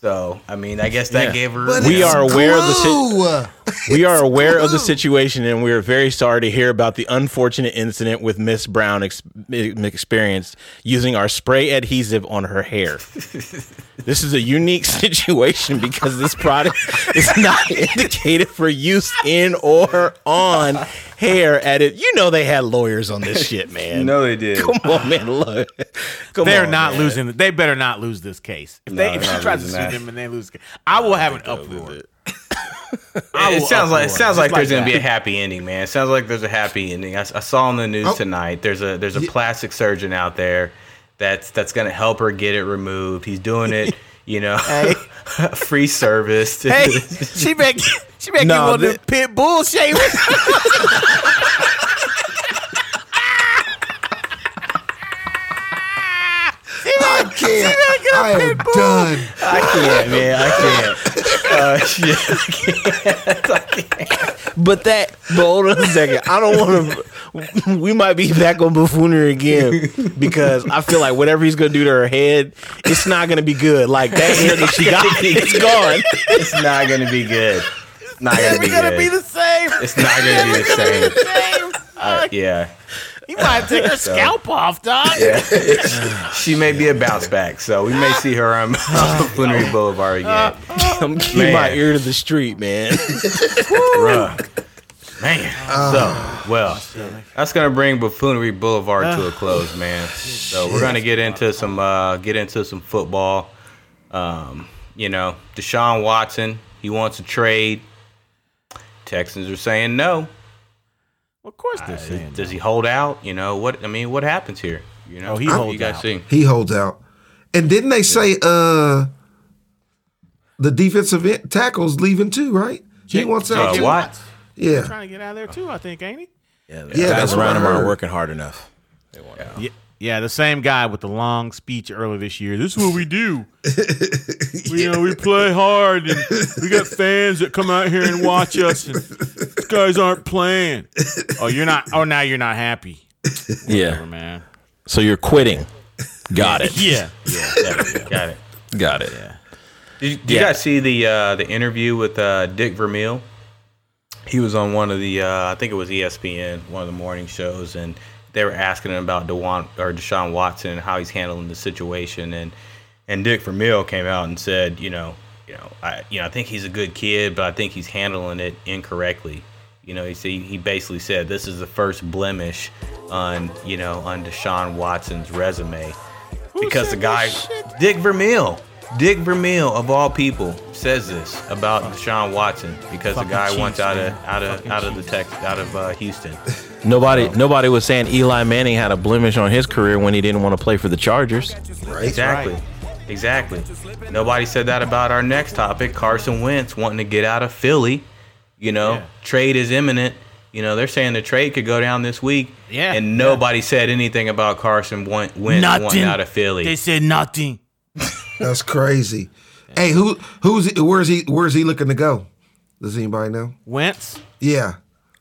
So I mean, I guess that Yeah. gave her. But We are aware of the si- glue. We are aware of the situation, and we are very sorry to hear about the unfortunate incident with Miss Brown ex- experienced using our spray adhesive on her hair. this is a unique situation because this product is not indicated for use in or on hair. At it, you know they had lawyers on this shit, man. No, they did. Come on, man. Look, come They're on, not man. losing. They better not lose this case. If they No, if they're she tries to sue that. them and they lose, I will have an uproar. I It sounds like it sounds just like there's gonna be a happy ending, man. It sounds like there's a happy ending. I saw on the news Oh. tonight. There's a there's a plastic surgeon out there that's that's gonna help her get it removed. He's doing it, you know, free service. Hey, she better She making No, one of thi- pit bull shavers. I can't. I am done. I can't, man. I can't. Uh, shit. I can't. I can't. But that, but hold on a second. I don't want to. We might be back on buffoonery again because I feel like whatever he's gonna do to her head, it's not gonna be good. Like that head that she got, it's gone. It's not gonna be good. It's not gonna be It's gonna good. be the same. it's not gonna be the same. same. Uh, yeah. He might take her scalp off, dog. Yeah. She may be a bounce back, so we may see her on Buffoonery Boulevard again. I'm keeping my ear to the street, man. Man. so, well, that's gonna bring Buffoonery Boulevard to a close, man. So we're gonna get into some uh get into some football. Um, you know, Deshaun Watson, he wants a trade. Texans are saying no. Of course they're saying. Does he hold out? You know what? I mean, what happens here? You know, Oh, he you holds guys out. see? He holds out. And didn't they say uh the defensive end- tackle's leaving too, right? He wants Uh, out. too? what? Yeah. Trying to get out of there too, I think, ain't he? Yeah, Yeah, guys that's what around I him aren't working hard enough. They Yeah, yeah, the same guy with the long speech earlier this year. This is what we do. we, you know, we play hard, and we got fans that come out here and watch us. And these guys aren't playing. Oh, you're not. Oh, now you're not happy, Yeah. man. So you're quitting. Got it. Yeah, Yeah. Got it. Got it. Did you, did you guys see the uh, the interview with uh, Dick Vermeil? He was on one of the uh, I think it was ESPN, one of the morning shows, and they were asking him about Dewan or Deshaun Watson and how he's handling the situation, and and Dick Vermeil came out and said, you know, you know, I you know I think he's a good kid, but I think he's handling it incorrectly. You know, he said he basically said this is the first blemish on you know on Deshaun Watson's resume because the guy? Dick Vermeil, Dick Vermeil of all people says this about Deshaun Watson because the guy Chiefs, wants out of man. out of Fucking out of the Chiefs. tech out of uh, Houston. Nobody, nobody was saying Eli Manning had a blemish on his career when he didn't want to play for the Chargers. Right. Exactly. Exactly. Nobody said that about our next topic, Carson Wentz wanting to get out of Philly. You know, Yeah. trade is imminent. You know, they're saying the trade could go down this week. Yeah, And nobody said anything about Carson Wentz Wentz wanting out of Philly. They said nothing. That's crazy. Hey, who who's where's he where's he looking to go? Does anybody know? Wentz. Yeah.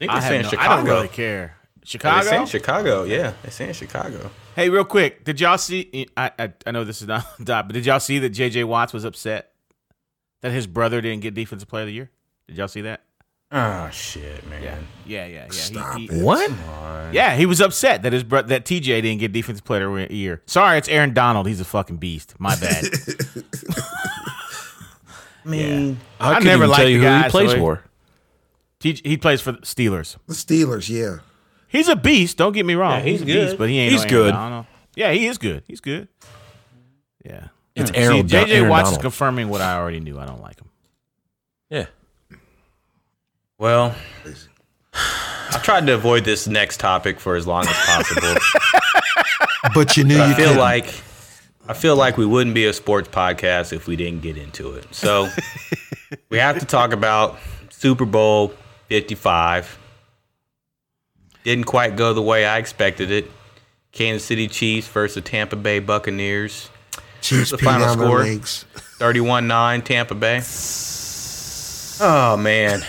I think I, they're saying have no, I Chicago. don't really care. They're Chicago. saying Chicago. Yeah, they're saying Chicago. Hey, real quick, did y'all see? I, I I know this is not dot, but did y'all see that J.J. Watts was upset that his brother didn't get Defensive Player of the Year? Did y'all see that? Oh shit, man. Yeah, yeah, yeah. Stop he, it. he, What? yeah, he was upset that his bro- that TJ didn't get Defensive Player of the Year. Sorry, it's Aaron Donald. He's a fucking beast. My bad. I mean, I, I couldn't never even liked tell the you guy, who he plays so he- for. TJ, he plays for the Steelers. The Steelers, yeah. He's a beast. Don't get me wrong. Yeah, he's a good. beast, but he ain't. He's no good. Donald. Yeah, he is good. He's good. Yeah. It's See, Aaron, JJ Aaron Watts is confirming what I already knew. I don't like him. Yeah. well, I tried to avoid this next topic for as long as possible. But you knew you I feel couldn't. like I feel like we wouldn't be a sports podcast if we didn't get into it. So we have to talk about Super Bowl 55. Didn't quite go the way I expected it. Kansas City Chiefs versus the Tampa Bay Buccaneers. Chiefs the final score? legs. 31-9 Tampa Bay. Oh man.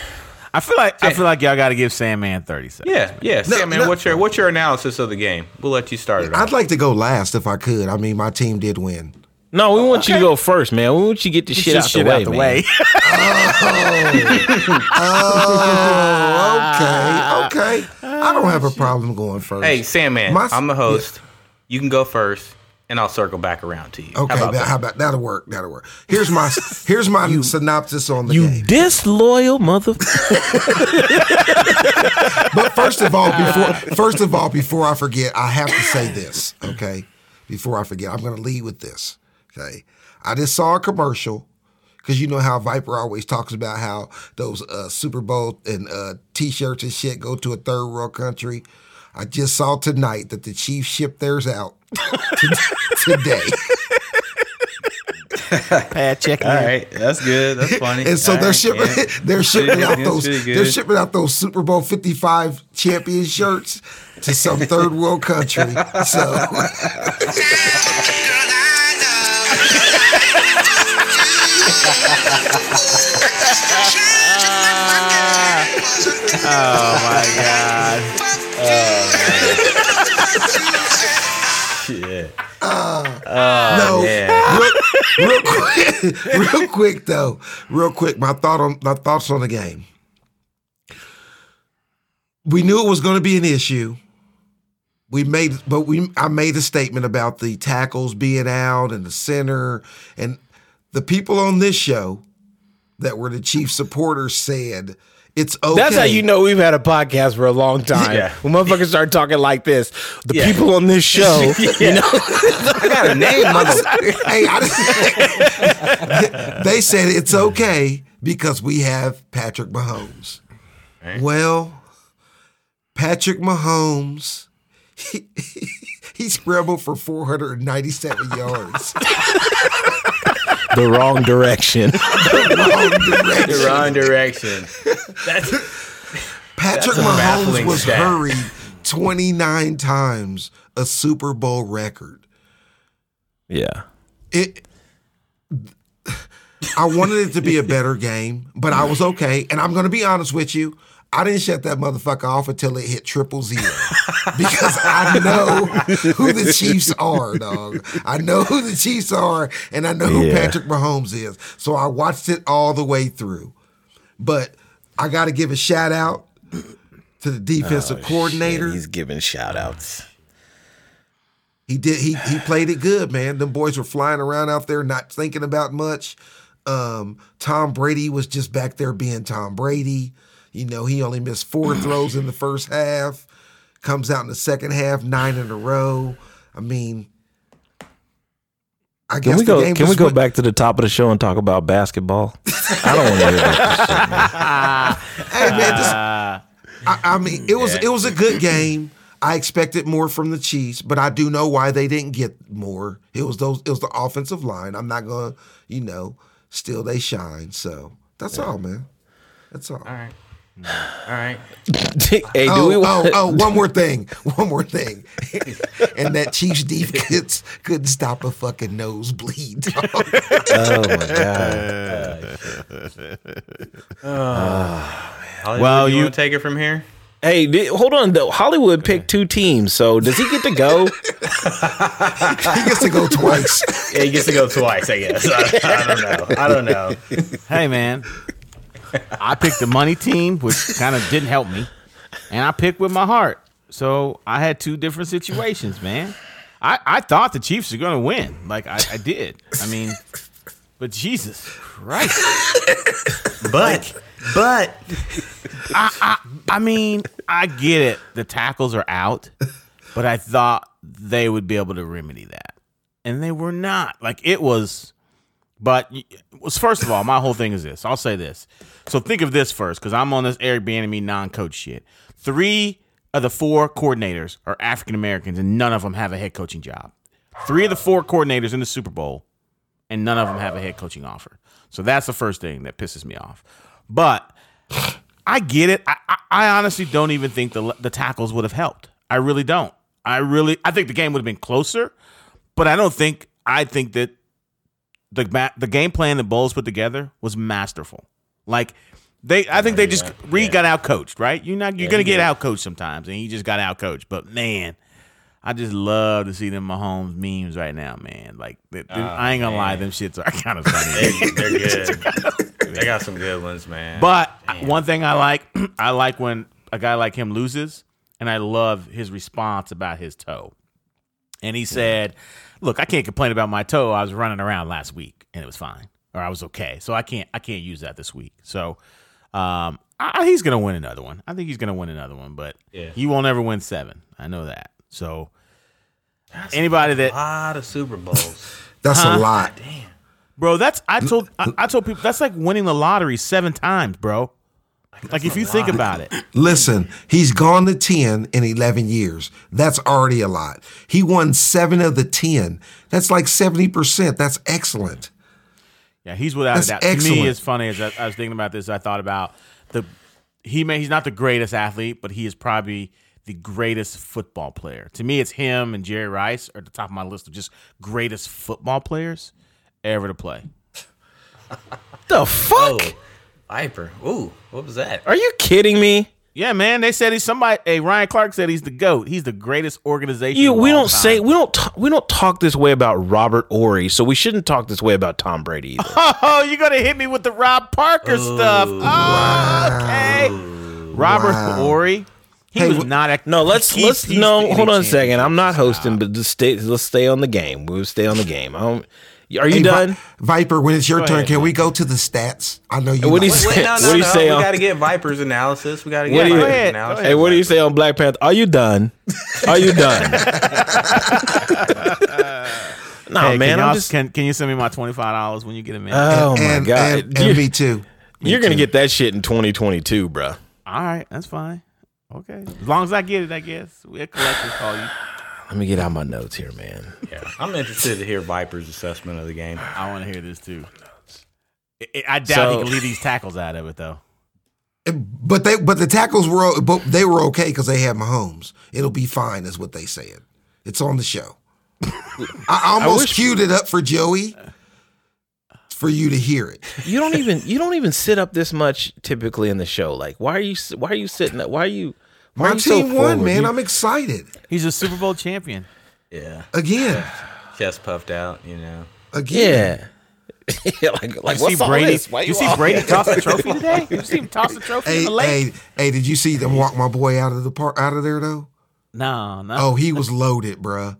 I feel like I feel like y'all got to give Sandman thirty seconds. Yeah, yeah. Sam, man, no. what's your what's your analysis of the game? We'll let you start it off. I'd like to go last if I could. I mean, my team did win. No, we want you to go first, man. We want you to get the shit, out, your the way, out the man. way. Oh. oh, okay, okay. I don't have a problem going first. Hey, Sandman, My- I'm the host. You can go first, and I'll circle back around to you. Okay, How about that, that? how about that'll work? That'll work. Here's my here's my synopsis on the You game. disloyal mother. But first of all, uh. before first of all, before I forget, I have to say this. Okay, before I forget, I'm going to lead with this. Okay, I just saw a commercial because you know how Viper always talks about how those uh, Super Bowl and uh, T-shirts and shit go to a third world country. I just saw tonight that the Chiefs shipped theirs out t- today. check. All right, that's good. That's funny. And so All they're right, shipping yeah. they're shipping Pretty out those they're shipping out those Super Bowl 55 champion shirts to some third world country. So Oh my god. no, man. real, real quick, real quick though, real quick. My thought on my thoughts on the game. We knew it was going to be an issue. We made, but we I made a statement about the tackles being out and the center and the people on this show that were the chief supporters said it's okay. That's how you know we've had a podcast for a long time. Yeah. When motherfuckers start talking like this, the Yeah. people on this show, you know, I got a name, hey, I, they said it's okay because we have Patrick Mahomes. Well, Patrick Mahomes, he, he scrambled for 497 yards. the wrong direction. The wrong direction. That's Patrick That's Mahomes was stat. hurried 29 times, a Super Bowl record. yeah. It. I wanted it to be a better game, but I was okay. And I'm going to be honest with you. I didn't shut that motherfucker off until it hit triple zero because I know who the Chiefs are, dog. I know who the Chiefs are, and I know who Yeah. Patrick Mahomes is. So I watched it all the way through. But I got to give a shout out to the defensive coordinator. Shit, he's giving shout outs. He did. He he played it good, man. Them boys were flying around out there, not thinking about much. Um, Tom Brady was just back there being Tom Brady. You know, he only missed four throws in the first half. Comes out in the second half, nine in a row. I mean, I Can guess we the go? game Can we go what- back to the top of the show and talk about basketball? I don't want to hear about this shit, man. Hey man, just, I, I mean, it was it was a good game. I expected more from the Chiefs, but I do know why they didn't get more. It was those. It was the offensive line. I'm not gonna, you know, still they shine. So that's all, man. That's all. all right. All right. hey, do Oh, we oh, want? oh, one more thing. One more thing. and that Chiefs defense couldn't stop a fucking nosebleed. Oh my god! Oh, Hollywood, Well, you, you- want to take it from here? Hey, di- hold on. Though Hollywood picked two teams, so does he get to go? he gets to go twice. Yeah, he gets to go twice, I guess. I, I don't know. I don't know. Hey man, I picked the money team, which kind of didn't help me, and I picked with my heart. So I had two different situations, man. I, I thought the Chiefs were going to win, like I, I did. I mean, but Jesus Christ, But, but, I I, I mean, I get it. The tackles are out, but I thought they would be able to remedy that, and they were not. Like it was. But was first of all, my whole thing is this. I'll say this. So think of this first, because I'm on this Eric Bieniemy non-coach shit. Three of the four coordinators are African Americans, and none of them have a head coaching job. Three of the four coordinators in the Super Bowl, and none of them have a head coaching offer. So that's the first thing that pisses me off. But I get it. I, I, I honestly don't even think the the tackles would have helped. I really don't. I really I think the game would have been closer, but I don't think I think that the the game plan that Bowles put together was masterful. Like they, I think they just Reid got out coached, right? You're not you're gonna get out coached sometimes, and he just got out coached. But man, I just love to see them Mahomes memes right now, man. Like they- oh, I ain't gonna lie, them shits are kind of funny. they, they're good. they got some good ones, man. But uh, one thing I like, I like when a guy like him loses, and I love his response about his toe. And he said, "Look, I can't complain about my toe. I was running around last week, and it was fine, or I was okay. So I can't, I can't use that this week. So, um, I, he's gonna win another one. I think he's gonna win another one, but Yeah. he won't ever win seven. I know that. So, anybody that a lot of Super Bowls. That's a lot. damn, Bro, that's I told I, I told people that's like winning the lottery seven times, bro. Like if you think about it, Listen, he's gone to 10 in 11 years. That's already a lot. He won seven of the 10. That's like 70%. That's excellent. Yeah, he's without That's a doubt. To me, it's funny as I, I was thinking about this. I thought about the he may he's not the greatest athlete, but he is probably the greatest football player. To me, it's him and Jerry Rice are at the top of my list of just greatest football players ever to play. The fuck? Oh, Viper. Ooh, what was that? Are you kidding me? Yeah, man. They said he's somebody. Hey, Ryan Clark said he's the goat. He's the greatest organization. You, we don't time. say we don't t- we don't talk this way about Robert Horry, so we shouldn't talk this way about Tom Brady either. Oh, you're gonna hit me with the Rob Parker oh, stuff. Oh, okay. Robert Wow. Horry. He Hey, was not a No, let's he- let's he's no. the Hold on a second. I'm not championship. hosting, but just stay. Let's stay on the game. We'll stay on the game. I don't, are you Hey, Vi- done? Viper, when it's your Go turn, ahead, can man. we go to the stats? I know you. What do you say? Wait, no, What no, do you no. say We got to get Viper's analysis. We got to What get do you- Viper's Go ahead, analysis. go ahead. Hey, what do you say on Black Panther? Are you done? Are you done? no, Hey, man. can, I'm y'all- just. can, can you send me my twenty five dollars when you get a minute? oh my and, god, And, You- and me too. Me you're gonna get that shit in 2022, bro. All right, that's fine. Okay, as long as I get it, I guess we'll collectors call you. Let me get out my notes here, man. Yeah, I'm interested to hear Viper's assessment of the game. I want to hear this too. I- I I doubt So- he can leave these tackles out of it though. Eh, but they, but the tackles were, but they were okay because they had Mahomes. It'll be fine, is what they said. It's on the show. I almost wish- queued it up for Joey for you to hear it. You don't even you don't even sit up this much typically in the show. Like, why are you why are you sitting? up? Why are you? Why are My you so team won, man. You- I'm excited He's a Super Bowl champion. Yeah, again, chest puffed out. You know. again. yeah. Yeah, like, like You what's see all Brady? this? Why you you see all- Brady toss the trophy today? You see him toss the trophy in Hey, the lake? hey, hey! Did you see them walk my boy out of the park, out of there though? No, no. Oh, he was loaded, bruh.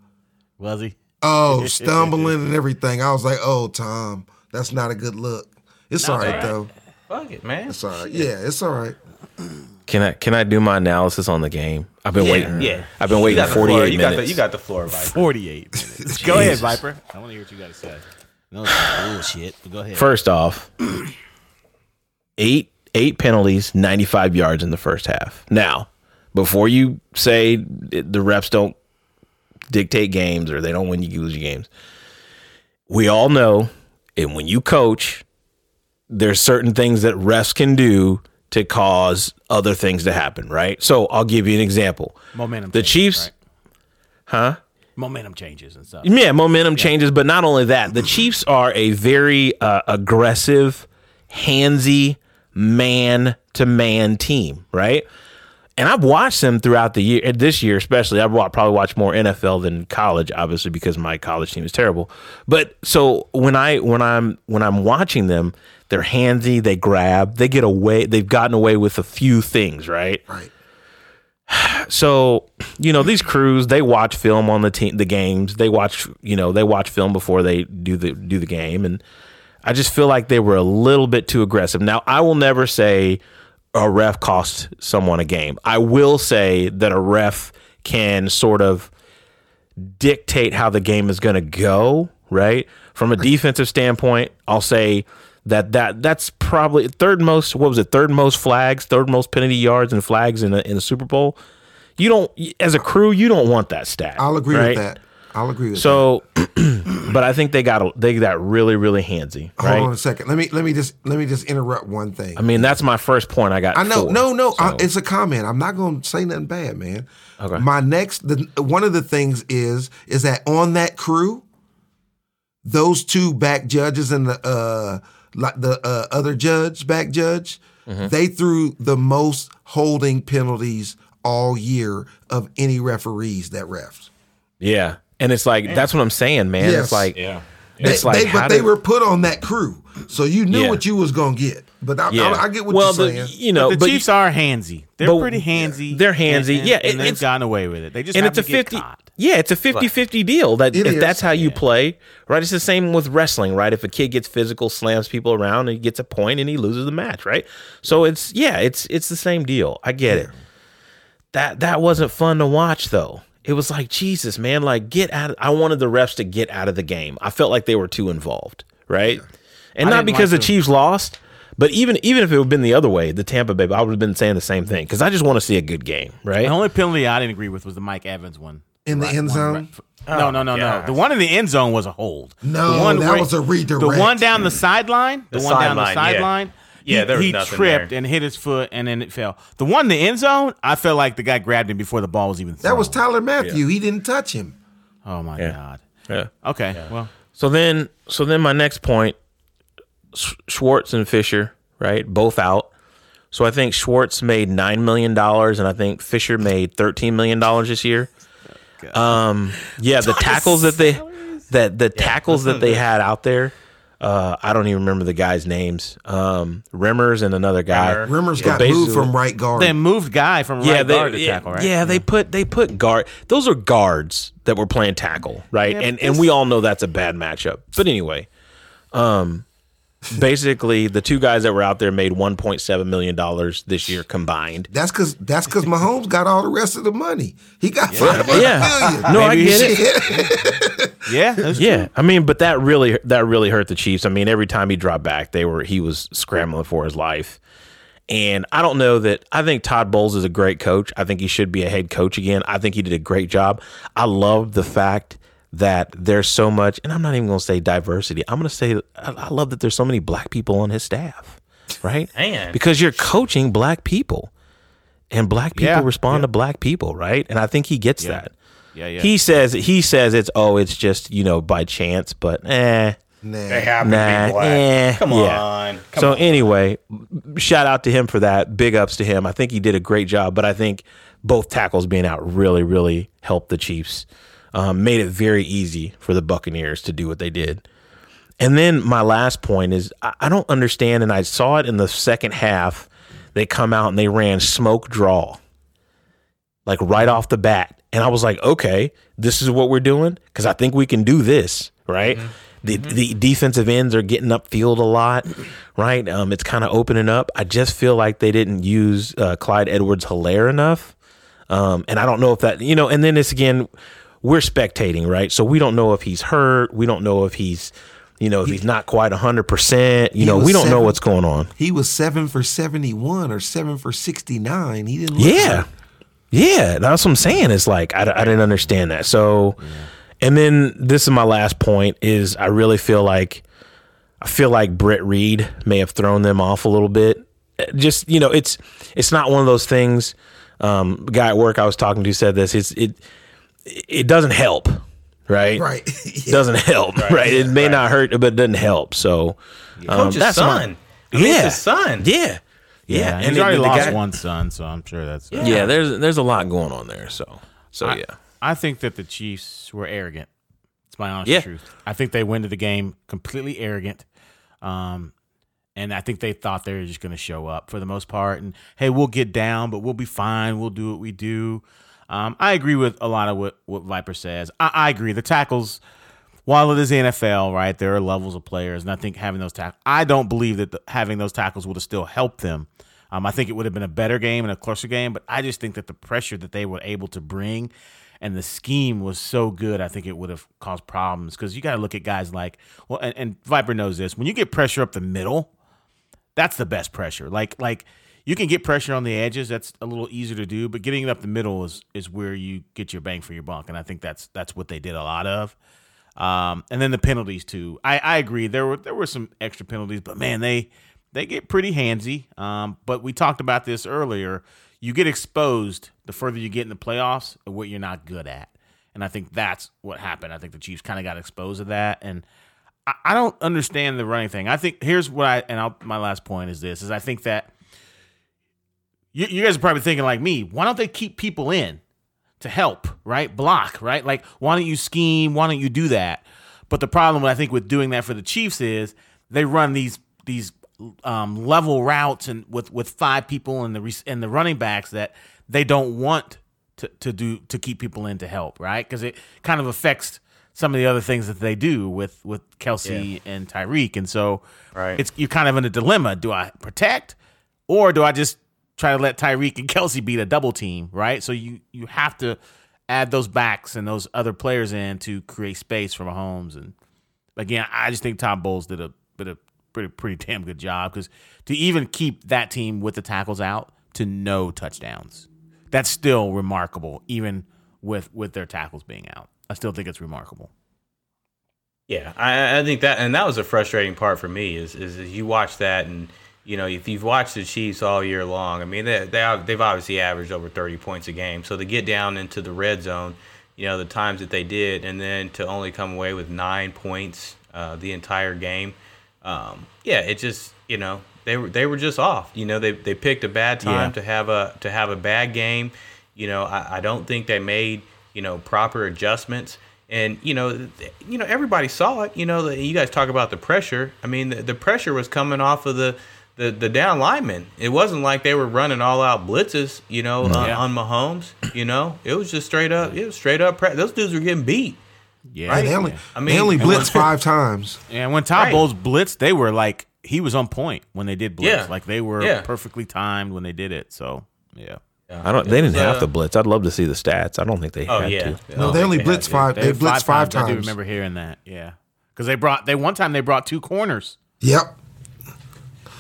was he? Oh, stumbling and everything. I was like, oh, Tom, that's not a good look. It's all right though. Fuck it, man. It's all right. Yeah, it's all right. Can I can I do my analysis on the game? I've been waiting. Yeah, I've been You waiting got the floor. 48 You got minutes. the you got the floor, Viper. Forty-eight minutes. Go ahead, Viper. I want to hear what you got to say. No bullshit. But go ahead. First off, eight eight penalties, 95 yards in the first half. Now, before you say the refs don't dictate games or they don't win you lose your games, we all know, and when you coach, there's certain things that refs can do to cause other things to happen, right? So I'll give you an example. Momentum. The changes, Chiefs, right? huh? Momentum changes and stuff. Yeah, momentum changes, but not only that, the Chiefs are a very uh, aggressive, handsy, man to man team, right? And I've watched them throughout the year, this year especially. I've probably watched more NFL than college, obviously, because my college team is terrible. But so when I when I'm when I'm watching them, they're handsy, they grab, they get away, they've gotten away with a few things, right? Right. so you know these crews they watch film on the team the games they watch you know they watch film before they do the do the game and i just feel like they were a little bit too aggressive now i will never say a ref cost someone a game i will say that a ref can sort of dictate how the game is going to go right from a defensive standpoint i'll say that that that's probably third most what was it third most flags third most penalty yards and flags in a, in a super bowl you don't as a crew you don't want that stat I'll agree right? with that. I'll agree with that. so but i think they got they got really really handsy Hold on a second. Let me let me just let me just interrupt one thing. i mean that's my first point i got I know, for, no, no. I, it's a comment. I'm not going to say nothing bad, man. Okay. My next, the one of the things is is that on that crew, those two back judges and the uh like the uh, other judge, back judge, Mm-hmm. they threw the most holding penalties all year of any referees that refs. yeah and it's like that's what i'm saying man Yes. it's like Yeah. it's they, like they- how but they were put on that crew, so you knew Yeah. what you was gonna get. But I, yeah I, I get what well you're the, saying. you know the but Chiefs are handsy. They're but- pretty handsy. They're handsy. and- and- Yeah, and they've it's- gotten away with it. They just and have it's a get 50 caught. yeah it's a 50-50 deal that It if is. that's how you play right it's the same with wrestling right if a kid gets physical slams people around and he gets a point and he loses the match right so it's yeah it's it's the same deal i get it that that wasn't fun to watch though it was like jesus man like get out of, i wanted the refs to get out of the game i felt like they were too involved right and I not because like the the- chiefs lost but even even if it would have been the other way the tampa bay i would have been saying the same thing because i just want to see a good game right The only penalty I didn't agree with was the Mike Evans one. In the Right, end zone? right- no, no, no, no. Oh, gosh. The one in the end zone was a hold. No, the one that where- was a redirect. The one down the sideline, the, The one down the sideline, yeah. Sideline. Yeah, he, there was he nothing tripped there. and hit his foot, and then it fell. The one in the end zone, I felt like the guy grabbed him before the ball was even. Thrown. That was Tyrann Mathieu. He didn't touch him. Oh my Yeah. god. Yeah. Okay, well, So then, so then my next point, Schwartz and Fisher, right, both out. So I think Schwartz made nine million dollars, and I think Fisher made thirteen million dollars this year. Um, yeah, the tackles that they, that the tackles that they had out there, uh, I don't even remember the guys' names. Um, Remmers and another guy. Rimmer. Remmers Yeah, got moved from right guard. they moved guy from yeah, right they, guard to yeah, tackle, right? yeah, they put they put guard. Those are guards that were playing tackle, right? Yeah, and and we all know that's a bad matchup. But anyway, um, basically the two guys that were out there made 1.7 million dollars this year combined. That's because that's because Mahomes got all the rest of the money. He got five hundred Yeah, million. no, I get it. yeah, that's Yeah, I mean, but that really that really hurt the Chiefs. I mean, every time he dropped back, they were he was scrambling for his life. And I don't know that I think Todd Bowles is a great coach. I think he should be a head coach again. I think he did a great job. I love the fact that there's so much, and I'm not even going to say diversity. I'm going to say I, I love that there's so many black people on his staff, right? Man. because you're coaching black people, and black people Yeah, respond to black people, right? And I think he gets that. Yeah, yeah. He says he says it's oh it's just you know by chance, but eh. Nah. They happen to Nah, be black. eh, Come yeah. on. Come so on. anyway, shout out to him for that. Big ups to him. I think he did a great job, but I think both tackles being out really, really helped the Chiefs. Um, made it very easy for the Buccaneers to do what they did. And then my last point is I, I don't understand, and I saw it in the second half. They come out and they ran smoke draw, like right off the bat, and I was like, okay, this is what we're doing because I think we can do this, right? The the defensive ends are getting upfield a lot, right? Um, it's kind of opening up. I just feel like they didn't use uh, Clyde Edwards Helaire enough. Um, and I don't know if that, you know, and then it's again, we're spectating, right? So we don't know if he's hurt. We don't know if he's, you know, if he's not quite 100%. You know, we don't know what's going on. He was seven for seventy one or seven for sixty nine. He didn't. Look Yeah. hurt. Yeah. That's what I'm saying. It's like, I, I didn't understand that. So, and then this is my last point is I really feel like, I feel like Britt Reid may have thrown them off a little bit. Just, you know, it's, it's not one of those things. Um, guy at work I was talking to said this. It's, it, it doesn't help. Right. Right. It doesn't help. Right. It may not hurt, but it doesn't help. So, um, that's my- I mean, yeah. son. Yeah. Yeah. yeah, and he's already the lost guy- one son, so I'm sure that's. Yeah. there's there's a lot going on there. So so I, yeah. I think that the Chiefs were arrogant. It's my honest Yeah. truth. I think they went to the game completely arrogant. Um, and I think they thought they were just going to show up for the most part. And hey, we'll get down, but we'll be fine. We'll do what we do. Um, I agree with a lot of what, what Viper says. I, I agree. The tackles, while it is the NFL, right, there are levels of players. And I think having those tackles, I don't believe that the, having those tackles would have still helped them. Um, I think it would have been a better game and a closer game, but I just think that the pressure that they were able to bring and the scheme was so good, I think it would have caused problems because you got to look at guys like, well, and, and Viper knows this. When you get pressure up the middle, that's the best pressure. Like, like you can get pressure on the edges. That's a little easier to do, but getting it up the middle is is where you get your bang for your buck, and I think that's that's what they did a lot of. Um, and then the penalties too. I, I agree. There were there were some extra penalties, but man, they they get pretty handsy. Um, but we talked about this earlier. You get exposed the further you get in the playoffs of what you're not good at, and I think that's what happened. I think the Chiefs kind of got exposed to that, and I, I don't understand the running thing. I think here's what I and I'll, my last point is this: is I think that you, you guys are probably thinking like me. Why don't they keep people in? To help, right? Block, right? Like, why don't you scheme? Why don't you do that? But the problem I think with doing that for the Chiefs is they run these these um, level routes and with with five people and the and the running backs that they don't want to, to do to keep people in to help, right? Because it kind of affects some of the other things that they do with with Kelce and Tyreek, and so Right. it's you're kind of in a dilemma. Do I protect or do I just try to let Tyreek and Kelce beat a double team, right? So you you have to add those backs and those other players in to create space for Mahomes. And again, I just think Tom Bowles did a did a pretty pretty damn good job because to even keep that team with the tackles out to no touchdowns, that's still remarkable, even with with their tackles being out. I still think it's remarkable. Yeah, I, I think that, and that was a frustrating part for me is is you watch that, and you know if you've watched the Chiefs all year long, I mean they they they've obviously averaged over thirty points a game, so to get down into the red zone, you know the times that they did, and then to only come away with nine points uh, the entire game, um, yeah, it just you know they were they were just off. You know they they picked a bad time Yeah. to have a to have a bad game. You know I, I don't think they made you know proper adjustments. And you know, you know, everybody saw it. You know, you guys talk about the pressure. I mean, the, the pressure was coming off of the, the the down linemen. It wasn't like they were running all out blitzes. You know, uh, Yeah. on Mahomes. You know, it was just straight up. It was straight up. Pre- those dudes were getting beat. Yeah, Hey, they only, I they only blitzed when- five times. And when Todd Right. Bowles blitzed, they were like he was on point when they did blitz. Yeah. Like they were Yeah. perfectly timed when they did it. So yeah. I don't. They didn't was, have to blitz. I'd love to see the stats. I don't think they Oh had yeah. to. No, they only had blitzed five. They, had blitzed five I times. do remember hearing that. Yeah, because they brought they one time they brought two corners. Yep.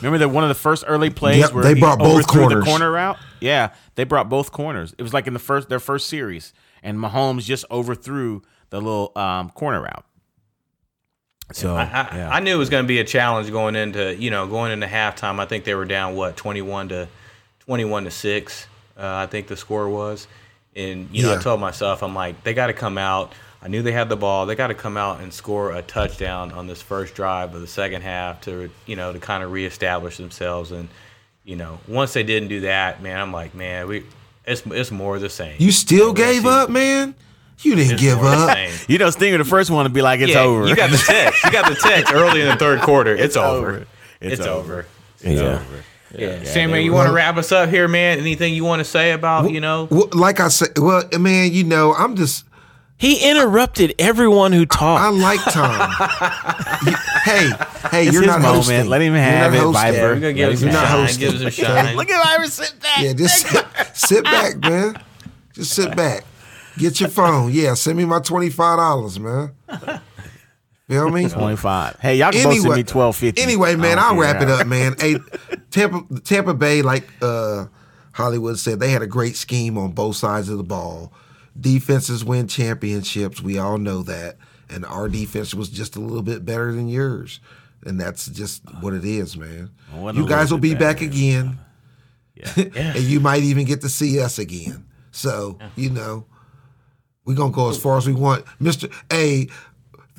Remember that one of the first early plays Yep, where they he brought both overthrew corners. the corner route. Yeah, they brought both corners. It was like in the first their first series, and Mahomes just overthrew the little um, corner route. So I, I, yeah. I knew it was going to be a challenge going into you know going into halftime. I think they were down what twenty one to twenty one to six. Uh, I think the score was, and you know Yeah. I told myself I'm like they got to come out. I knew they had the ball. They got to come out and score a touchdown on this first drive of the second half to you know to kind of reestablish themselves. And you know once they didn't do that, man, I'm like man we it's it's more of the same. You still We're gave up, man. You didn't it's give more of the up. you know, Stinger, the first one to be like, "It's yeah, over." You got the text. You got the text early in the third quarter. It's, over. over. It's, It's over. over. Yeah. Yeah. Sam, man, you want to wrap us up here, man? Anything you want to say about, you know? Well, like I said, well, man, you know, I'm just. He interrupted everyone who talked. I talked. like Tom. You- hey, hey, It's you're his not moment. hosting. Let him You're have it, hosting. Viper. Yeah, we're going to give us some You're not shine. hosting. Give us some shine. Look at Ira sit back. Yeah, just sit, sit back, man. Just sit back. Get your phone. Yeah, send me my twenty five dollars, man. Feel me? Twenty five. Hey, y'all can both send me twelve fifty. Anyway, man, I'll wrap it up, man. Hey, Tampa, Tampa Bay, like uh, Hollywood said, they had a great scheme on both sides of the ball. Defenses win championships. We all know that, and our defense was just a little bit better than yours, and that's just what it is, man. You guys will be back again, Yeah. and you might even get to see us again. So you know, we're gonna go as far as we want, Mister. A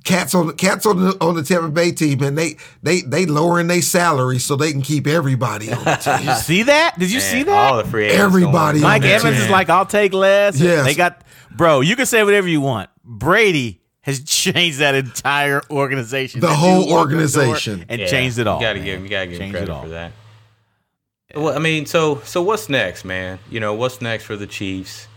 cats on the cats on the on the Tampa Bay team, and they they they lowering their salary so they can keep everybody on the team. you See that? Did you see that? All the free agents Everybody on Mike Evans team. is like, I'll take less. Yes. They got, bro, you can say whatever you want. Brady has changed that entire organization. The That whole dude walked in door organization. And Yeah, changed it all. You got to man. give him. You got to give him credit for that. Well, I mean, so so what's next, man? You know, what's next for the Chiefs?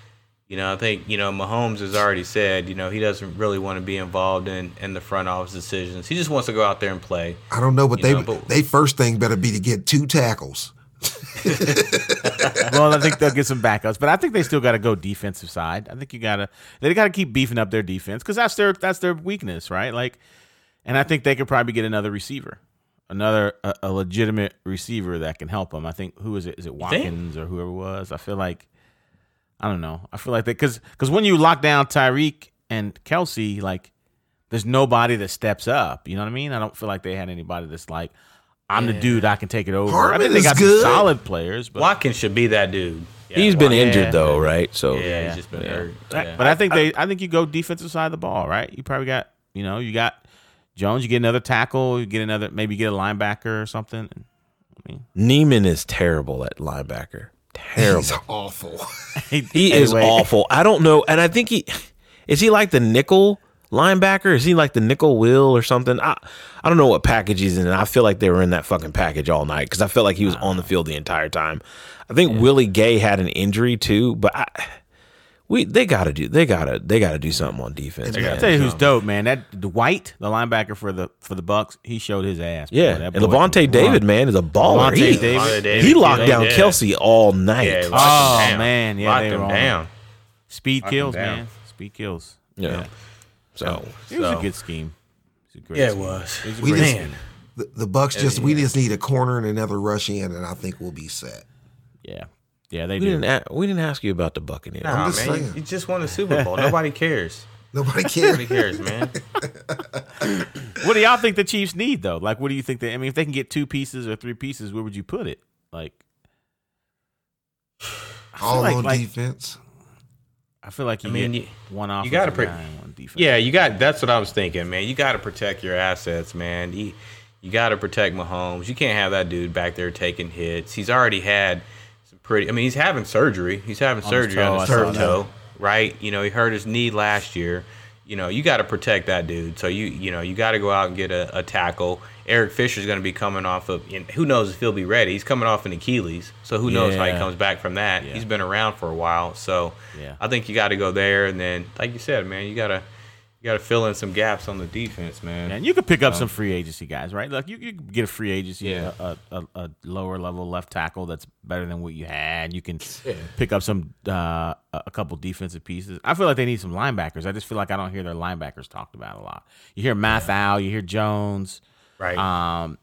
You know, I think you know Mahomes has already said, you know, he doesn't really want to be involved in in the front office decisions. He just wants to go out there and play. I don't know, but they know, but- they first thing better be to get two tackles. well, I think they'll get some backups, but I think they still got to go defensive side. I think you gotta they got to keep beefing up their defense because that's their that's their weakness, right? Like, and I think they could probably get another receiver, another a, a legitimate receiver that can help them. I think who is it? Is it? Watkins or whoever it was? I feel like I don't know. I feel like that because because when you lock down Tyreek and Kelce, like there's nobody that steps up. You know what I mean? I don't feel like they had anybody that's like. I'm the dude. I can take it over. I Hardman think they got good. some solid players, but Watkins should be that dude. Yeah, He's been Watkins- injured though, right? So Yeah, he's just been hurt. Yeah. But I think they, I think you go defensive side of the ball, right? You probably got, you know, you got Jones. You get another tackle. You get another, maybe you get a linebacker or something. I mean, Niemann is terrible at linebacker. Terrible. He's awful. He is Anyway. awful. I don't know, and I think he is he like the nickel linebacker? Is he like the nickel will or something? I I don't know what package he's in. I feel like they were in that fucking package all night because I felt like he was on the ah. field the entire time. I think Willie Gay had an injury too, but I, we they gotta do they gotta they gotta do something on defense. They man. I'll tell you who's dope, man. That the White, the linebacker for the for the Bucks, he showed his ass. Yeah, That and boy Lavonte David, run. man, is a baller. Lavonte he, David. David, he locked yeah, down yeah. Kelce all night. Yeah, Yeah, Oh, him down. man, yeah, locked they him were on down. Speed Lock kills, down. man. Speed kills. Yeah. So It was So- a good scheme. It was a great Yeah, it scheme. was. It was a We great just- scheme. The, the Bucks just we just need a corner and another rush in, and I think we'll be set. Yeah. Yeah, they We do. didn't. A- we didn't ask you about the Buccaneers. Nah, just man, you, saying. you just won the Super Bowl. Nobody cares. Nobody cares. Nobody cares, man. What do y'all think the Chiefs need though? Like, what do you think? They, I mean, if they can get two pieces or three pieces, where would you put it? Like, I feel All like- on like- defense. I feel like you I mean, get you- one off. you gotta pre- guy one defense. Yeah, you got. That's what I was thinking, man. You got to protect your assets, man. You, you got to protect Mahomes. You can't have that dude back there taking hits. He's already had some pretty. I mean, he's having surgery. He's having On his surgery toe, on his turf toe, right? You know, he hurt his knee last year. You know, you got to protect that dude. So you, you know, you got to go out and get a, a tackle. Eric Fisher's going to be coming off of. Who knows if he'll be ready? He's coming off an Achilles, so who knows how he comes back from that? Yeah. He's been around for a while, so Yeah. I think you got to go there, and then, like you said, man, you gotta you gotta fill in some gaps on the defense, man. And you could pick up some free agency guys, right? Like you, you get a free agency, Yeah. a, a, a lower level left tackle that's better than what you had. You can pick up some uh, a couple defensive pieces. I feel like they need some linebackers. I just feel like I don't hear their linebackers talked about a lot. You hear Mathieu, you hear Jones, right. um,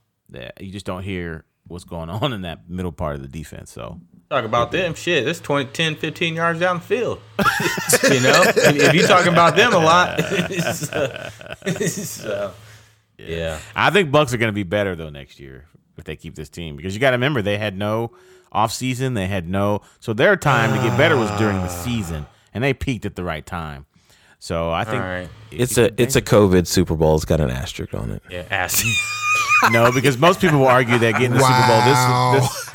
you just don't hear what's going on in that middle part of the defense. So Talk about mm-hmm. them, shit. It's 20, 10, 15 yards down the field. you know, if, if you talking about them a lot, so, so, yeah. I think Bucks are going to be better though next year if they keep this team because you got to remember they had no off season, they had no so their time to get better was during the season and they peaked at the right time. So I think All right. It's a it's a COVID Super Bowl. It's got an asterisk on it. Yeah, ass. no because most people will argue that getting the Wow. Super Bowl this this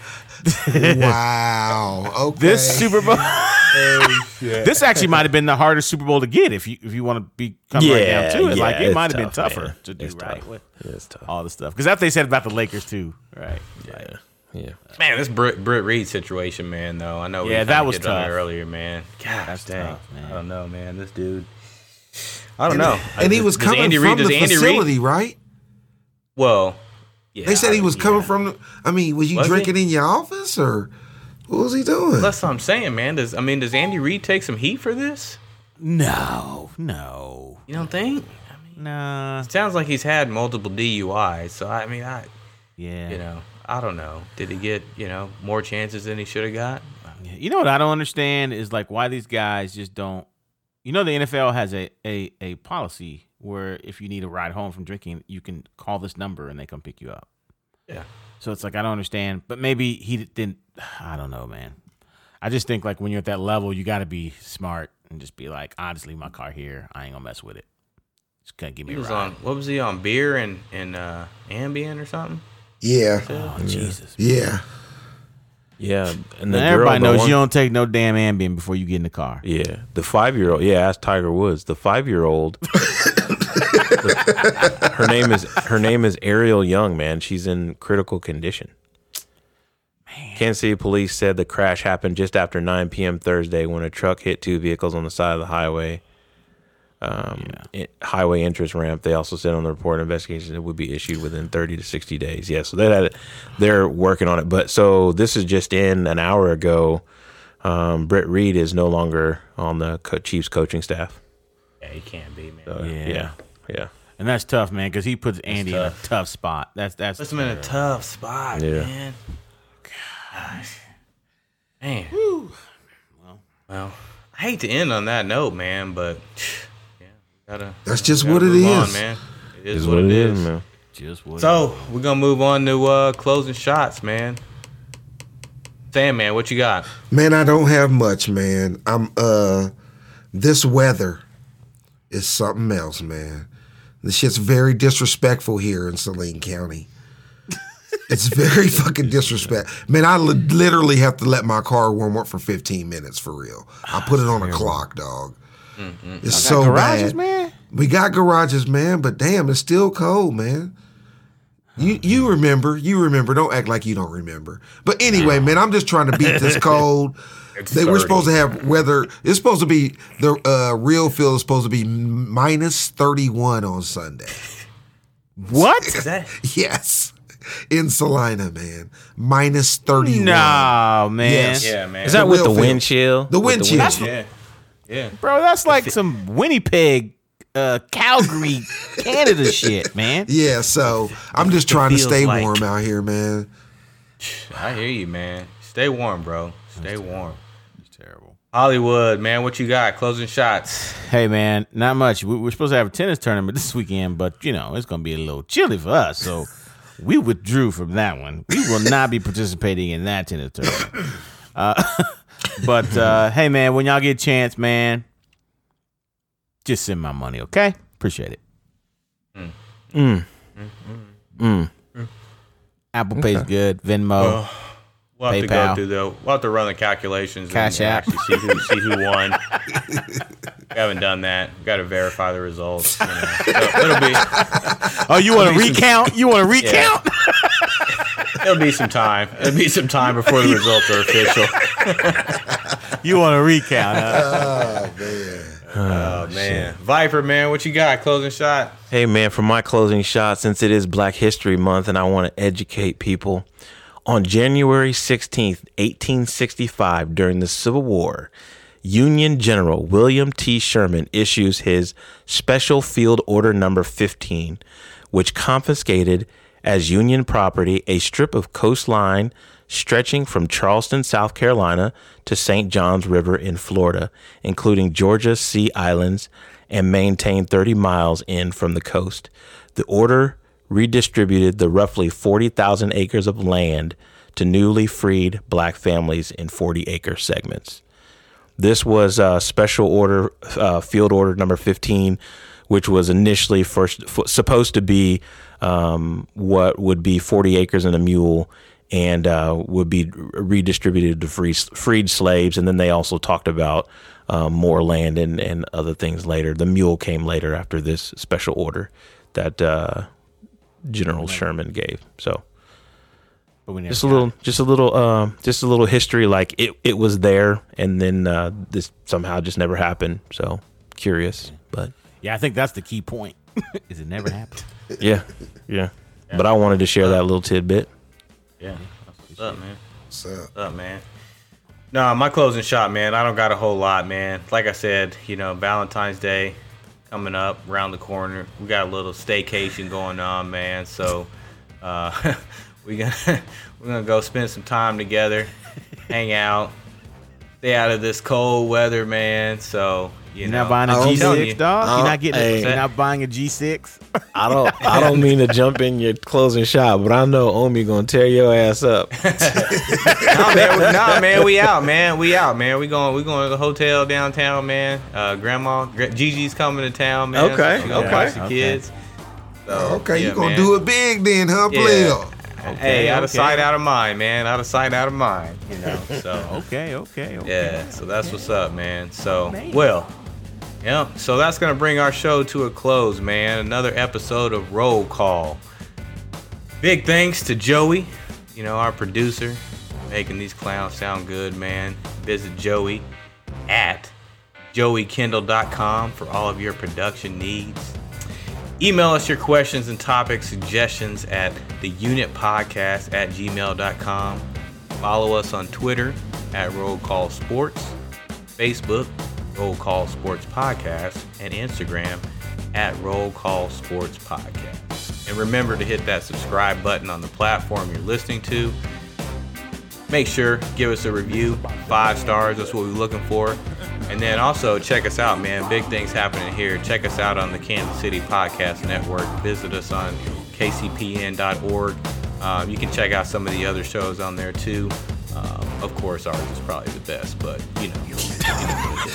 wow. Okay. this Super Bowl this actually might have been the hardest Super Bowl to get if you if you want to be come right Yeah, down to it. yeah, like it might have been tougher man. to do It's right tough. with It's tough. all the stuff because that's what they said about the Lakers too, right? Yeah, yeah. man, this Britt, Britt Reid situation, man, though. I know Yeah, kinda that was hit on tough. earlier, man. Gosh, That's dang. tough, man. I don't know, man. This dude. I don't know. and he was does coming Andy from Reid- the does Andy Reid- facility, right? Well, yeah, They said he was yeah. coming from. The, I mean, was you Was he? drinking in your office or what was he doing? That's what I'm saying, man. Does I mean, does Andy Reid take some heat for this? No, no, You don't think? I mean, nah. sounds like he's had multiple DUIs. So I mean, I Yeah, you know, I don't know. Did he get you know more chances than he should have got? You know what I don't understand is like why these guys just don't. You know the NFL has a a a policy where if you need a ride home from drinking, you can call this number and they come pick you up. Yeah. So it's like I don't understand, but maybe he didn't. I don't know, man. I just think like when you're at that level, you got to be smart and just be like, I just leave my car here. I ain't gonna mess with it. Just can't give me He a was ride. on what was he on beer and and uh, Ambien or something? yeah, oh Jesus! yeah. Yeah, and the And girl, everybody the knows one- you don't take no damn Ambien before you get in the car. Yeah, the five year old. Yeah, ask Tiger Woods. The five year old. her name is her name is Ariel Young. Man, she's in critical condition. Kansas City police said the crash happened just after 9 p.m. Thursday when a truck hit two vehicles on the side of the highway. Um, it- highway entrance ramp. They also said on the report, investigation it would be issued within 30 to 60 days. Yeah, so they had, they're working on it. But so this is just in an hour ago. Um, Britt Reid is no longer on the co- Chiefs coaching staff. Yeah, he can't be, man. Uh, Yeah. yeah, yeah, And that's tough, man, because he puts Andy in a tough. tough spot. That's that's Puts him in a tough spot, Yeah. man. Gosh. Man. Well, well, I hate to end on that note, man, but yeah, we gotta. That's just gotta what it move on, man. It is what it is, man. just what. So we're gonna move on to uh, closing shots, man. Sam, man, what you got? Man, I don't have much, man. I'm uh this weather is something else, man. This shit's very disrespectful here in Saline County. It's very fucking disrespect. Man, I li- literally have to let my car warm up for 15 minutes for real. I put it on a clock, dog. It's so garages, bad. man. We got garages, man, but damn, it's still cold, man. You you remember, you remember. Don't act like you don't remember. But anyway, man, I'm just trying to beat this cold. They were supposed to have weather. It's supposed to be the uh, real feel is supposed to be minus 31 on Sunday. What? Is that Yes, in Salina, man, minus 31. No, man. Yes. yeah, man? Is that The with the real wind chill? The wind chill. wind- yeah, yeah? Bro, that's like some Winnipeg, uh, Calgary, Canada shit, man. Yeah, so I'm just trying to stay like- warm out here, man. I hear you, man. Stay warm, bro. Stay warm. It's terrible. Hollywood, man, what you got? Closing shots. Hey man, not much. We- We're supposed to have a tennis tournament this weekend, but you know it's gonna be a little chilly for us, so we withdrew from that one. We will not be participating in that tennis tournament. Uh, but uh, hey man, when y'all get a chance, man, just send my money, okay? Appreciate it. Mm. Mm. Mm. Apple Pay's good. Venmo. We'll have to PayPal. go through the. We'll have to run the calculations Cash and App. actually see who see who won. we haven't done that. We got to verify the results. You know. So it'll be oh, you want to be some- recount? You want to recount? it'll be some time. It'll be some time before the results are official. You want to recount? Huh? Oh, oh man, Viper man, what you got? Closing shot. Hey man, for my closing shot, since it is Black History Month and I want to educate people, on January 16th, 1865, during the Civil War, Union General William T. Sherman issues his Special Field Order Number 15, which confiscated as Union property a strip of coastline stretching from Charleston, South Carolina to St. Johns River in Florida, including Georgia's Sea Islands, and maintained 30 miles in from the coast. The order redistributed the roughly 40,000 acres of land to newly freed black families in 40 acre segments. This was uh, special order, uh, field order number 15, which was initially first f- supposed to be um, what would be 40 acres and a mule and uh, would be redistributed to free, freed slaves. And then they also talked about um, more land and, and other things later. The mule came later after this special order that uh, General Sherman gave. So But we never just a little just a little uh, just a little history like it, it was there and then uh, this somehow just never happened so curious but Yeah, I think that's the key point. is it never happened? yeah yeah but i wanted to share that little tidbit Yeah. What's up, man? So, What's up, man? No, my closing shot, man. I don't got a whole lot, man. Like I said, you know, Valentine's Day coming up around the corner. We got a little staycation going on, man. So, uh, we gonna we're gonna go spend some time together, hang out, stay out of this cold weather, man. So, you You're know, not buying a I'm G telling six, you. dog. You're not getting. Hey. You're not buying a G six. i don't i don't mean to jump in your closing shot but i know omi gonna tear your ass up nah, man, we, nah, man, we out, man. We out, man. We going, we going to the hotel downtown, man. Uh, grandma, Gra- Gigi's coming to town, man. Okay, so okay. watch the Okay. kids. So, okay, yeah, you gonna man. do it big then, huh, Yeah. Player? hey, out of sight, out of mind, man. Out of sight, out of mind. You know. So Okay, okay, okay. yeah, so that's what's up, man. So well, yeah. So that's gonna bring our show to a close, man. Another episode of Roll Call. Big thanks to Joey, you know, our producer, making these clowns sound good, man. Visit Joey at joeykendall.com for all of your production needs. Email us your questions and topic suggestions at the unit podcast at gmail.com. Follow us on Twitter at Roll Call Sports, Facebook, Roll Call Sports Podcast, and Instagram at Roll Call Sports Podcast. And remember to hit that subscribe button on the platform you're listening to. Make sure give us a review, five stars. That's what we're looking for. And then also check us out, man. Big things happening here. Check us out on the Kansas City Podcast Network. Visit us on kcpn.org. Um, you can check out some of the other shows on there too. Um, of course, ours is probably the best, but you know,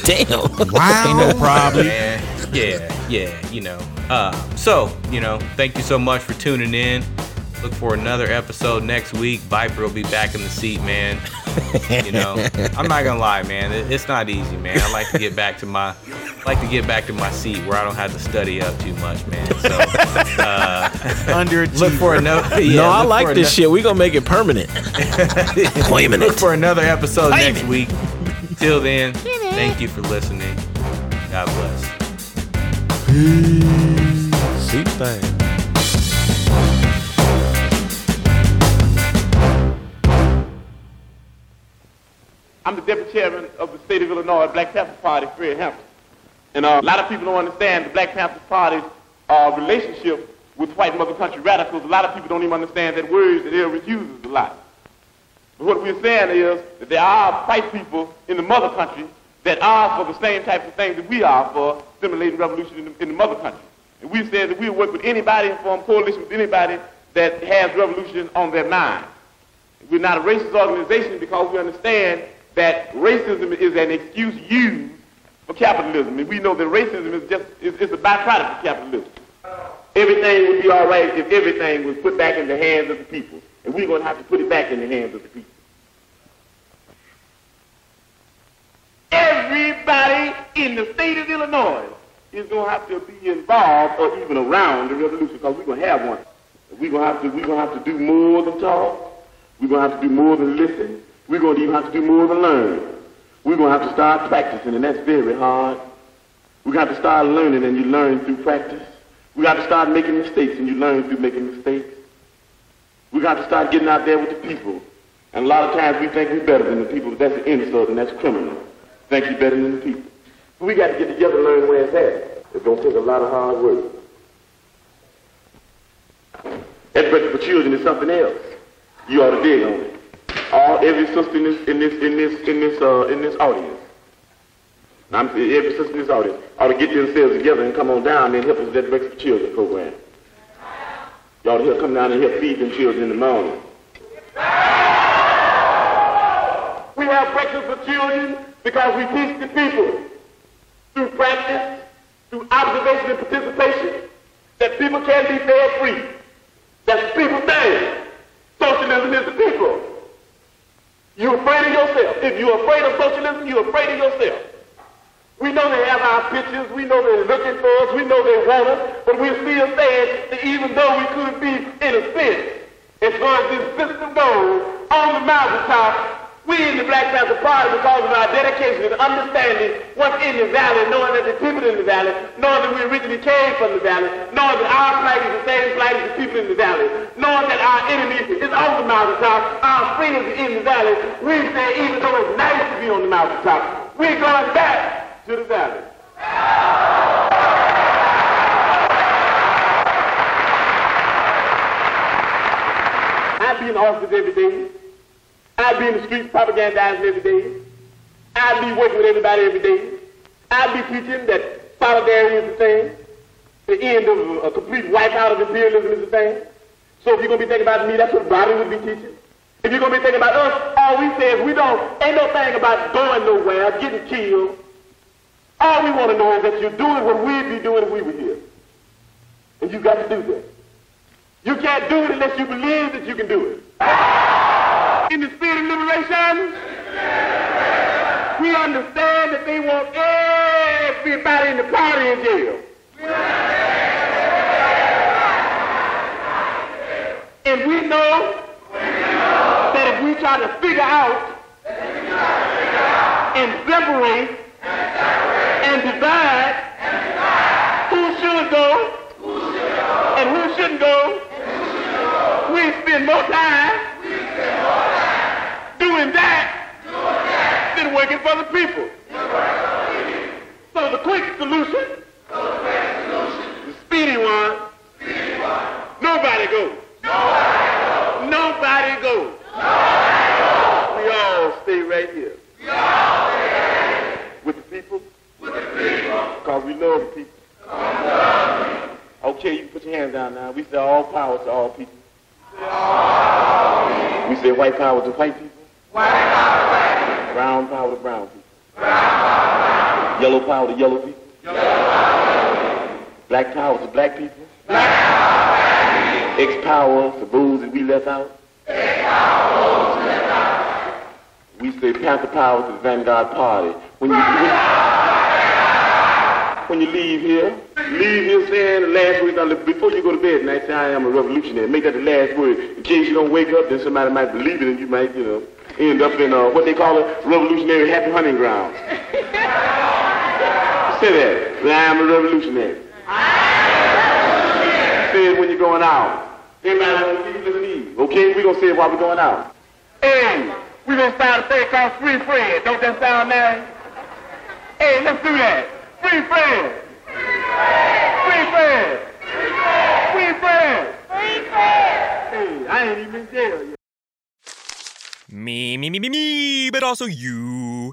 damn Wow. Probably. man. Yeah, yeah, you know. Uh, so, you know, thank you so much for tuning in. Look for another episode next week. Viper will be back in the seat, man. You know, I'm not gonna lie, man. It, it's not easy, man. I like to get back to my, like to get back to my seat where I don't have to study up too much, man. So, uh, Under look for another. Yeah, no i like this ano- shit we gonna make it permanent claiming Look for another episode next week. Till then, thank you for listening. God bless. Sweet thing I'm the deputy chairman of the state of Illinois Black Panther Party, Fred Hampton. And uh, a lot of people don't understand the Black Panther Party's uh, relationship with white mother country radicals. A lot of people don't even understand that word that Elvis uses a lot. But what we're saying is that there are white people in the mother country that are for the same types of things that we are for stimulating revolution in the, in the mother country. And we said that we'll work with anybody and form coalition with anybody that has revolution on their mind. We're not a racist organization because we understand that racism is an excuse used for capitalism. And we know that racism is just is, is a byproduct of capitalism. Everything would be all right if everything was put back in the hands of the people. And we're going to have to put it back in the hands of the people. Everybody in the state of Illinois is going to have to be involved or even around the revolution because we're going to have one. We're going to have to, we're going to have to do more than talk. We're going to have to do more than listen. We're going to even have to do more than learn. We're going to have to start practicing, and that's very hard. We're going to have to start learning, and you learn through practice. We got to start making mistakes, and you learn through making mistakes. We got to start getting out there with the people. And a lot of times we think we're better than the people, but that's an insult and that's criminal. Think you're better than the people. But we got to get together and learn where it's at. It's going to take a lot of hard work. Breakfast for children is something else. You ought to dig on it. All every sister in this in this in this in this uh, in this audience. I'm, every sister in this audience ought to get themselves together and come on down and help us with that breakfast for children program. Ought to come down and help feed them children in the morning. We have breakfast for children because we teach the people through practice, through observation and participation, that people can be fed free. That's the people thing. Socialism is the people. You're afraid of yourself. If you're afraid of socialism, you're afraid of yourself. We know they have our pictures. We know they're looking for us. We know they want us. But we're still saying that even though we could be in a sense, as far as this system goes, on the mountaintop, we in the Black Panther Party, because of our dedication and understanding what's in the valley, knowing that the people in the valley, knowing that we originally came from the valley, knowing that our flag is the same flag as the people in the valley, knowing that our enemy is on the mountaintop, our friends in the valley, we say even though it's nice to be on the mountaintop, we're going back to the valley. I be in the office every day. I be in the streets propagandizing every day. I'd be working with everybody every day. I'd be teaching that solidarity is the thing. The end of a, a complete wipeout of imperialism is the thing. So if you're going to be thinking about me, that's what Bobby would be teaching. If you're going to be thinking about us, all we say is we don't, ain't no thing about going nowhere, getting killed. All we want to know is that you're doing what we'd be doing if we were here. And you got to do that. You can't do it unless you believe that you can do it. In the spirit of liberation, we understand that they want everybody in the party in jail. And we know that if we try to figure out and separate and divide who should go and who shouldn't go, we spend more time doing that doing that. than working for the people. So the quick solution, the speedy one, nobody goes. Nobody goes. We all stay right here. With the people. Because we love the people. Okay, you can put your hands down now. We say all power to all people. We say white power to white people. Brown power to brown people. Yellow power to yellow people. Black power to black people. X power to those that we left out. We say Panther power to the Vanguard Party. When you, when, when you leave here, leave here saying the last word. Now, before you go to bed tonight, say I am a revolutionary. Make that the last word. In case you don't wake up, then somebody might believe it and you might, you know, end up in uh, what they call a revolutionary happy hunting ground. Say that. I am a revolutionary. Say it when you're going out. Everybody want to keep listening. Okay, we're going to say it while we're going out. Hey, we're going to start a thing called Free Fred. Don't that sound nice? Hey, let's do that. Free Fred. Free Fred. Free Fred. Free Fred. Hey, I ain't even in jail yet. me, me, me, me, me, but also you.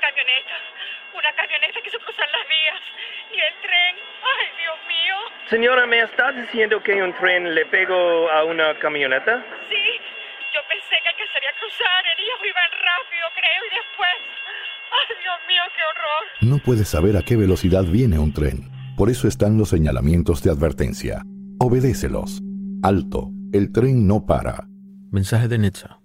Una camioneta. Una camioneta quiso cruzar las vías. Y el tren. Ay, Dios mío. Señora, ¿me estás diciendo que un tren le pegó a una camioneta? Sí. Yo pensé que alcanzaría a cruzar. Ellos iban rápido, creo. Y después. Ay, Dios mío, qué horror. No puedes saber a qué velocidad viene un tren. Por eso están los señalamientos de advertencia. Obedécelos. Alto. El tren no para. Mensaje de Nitsa.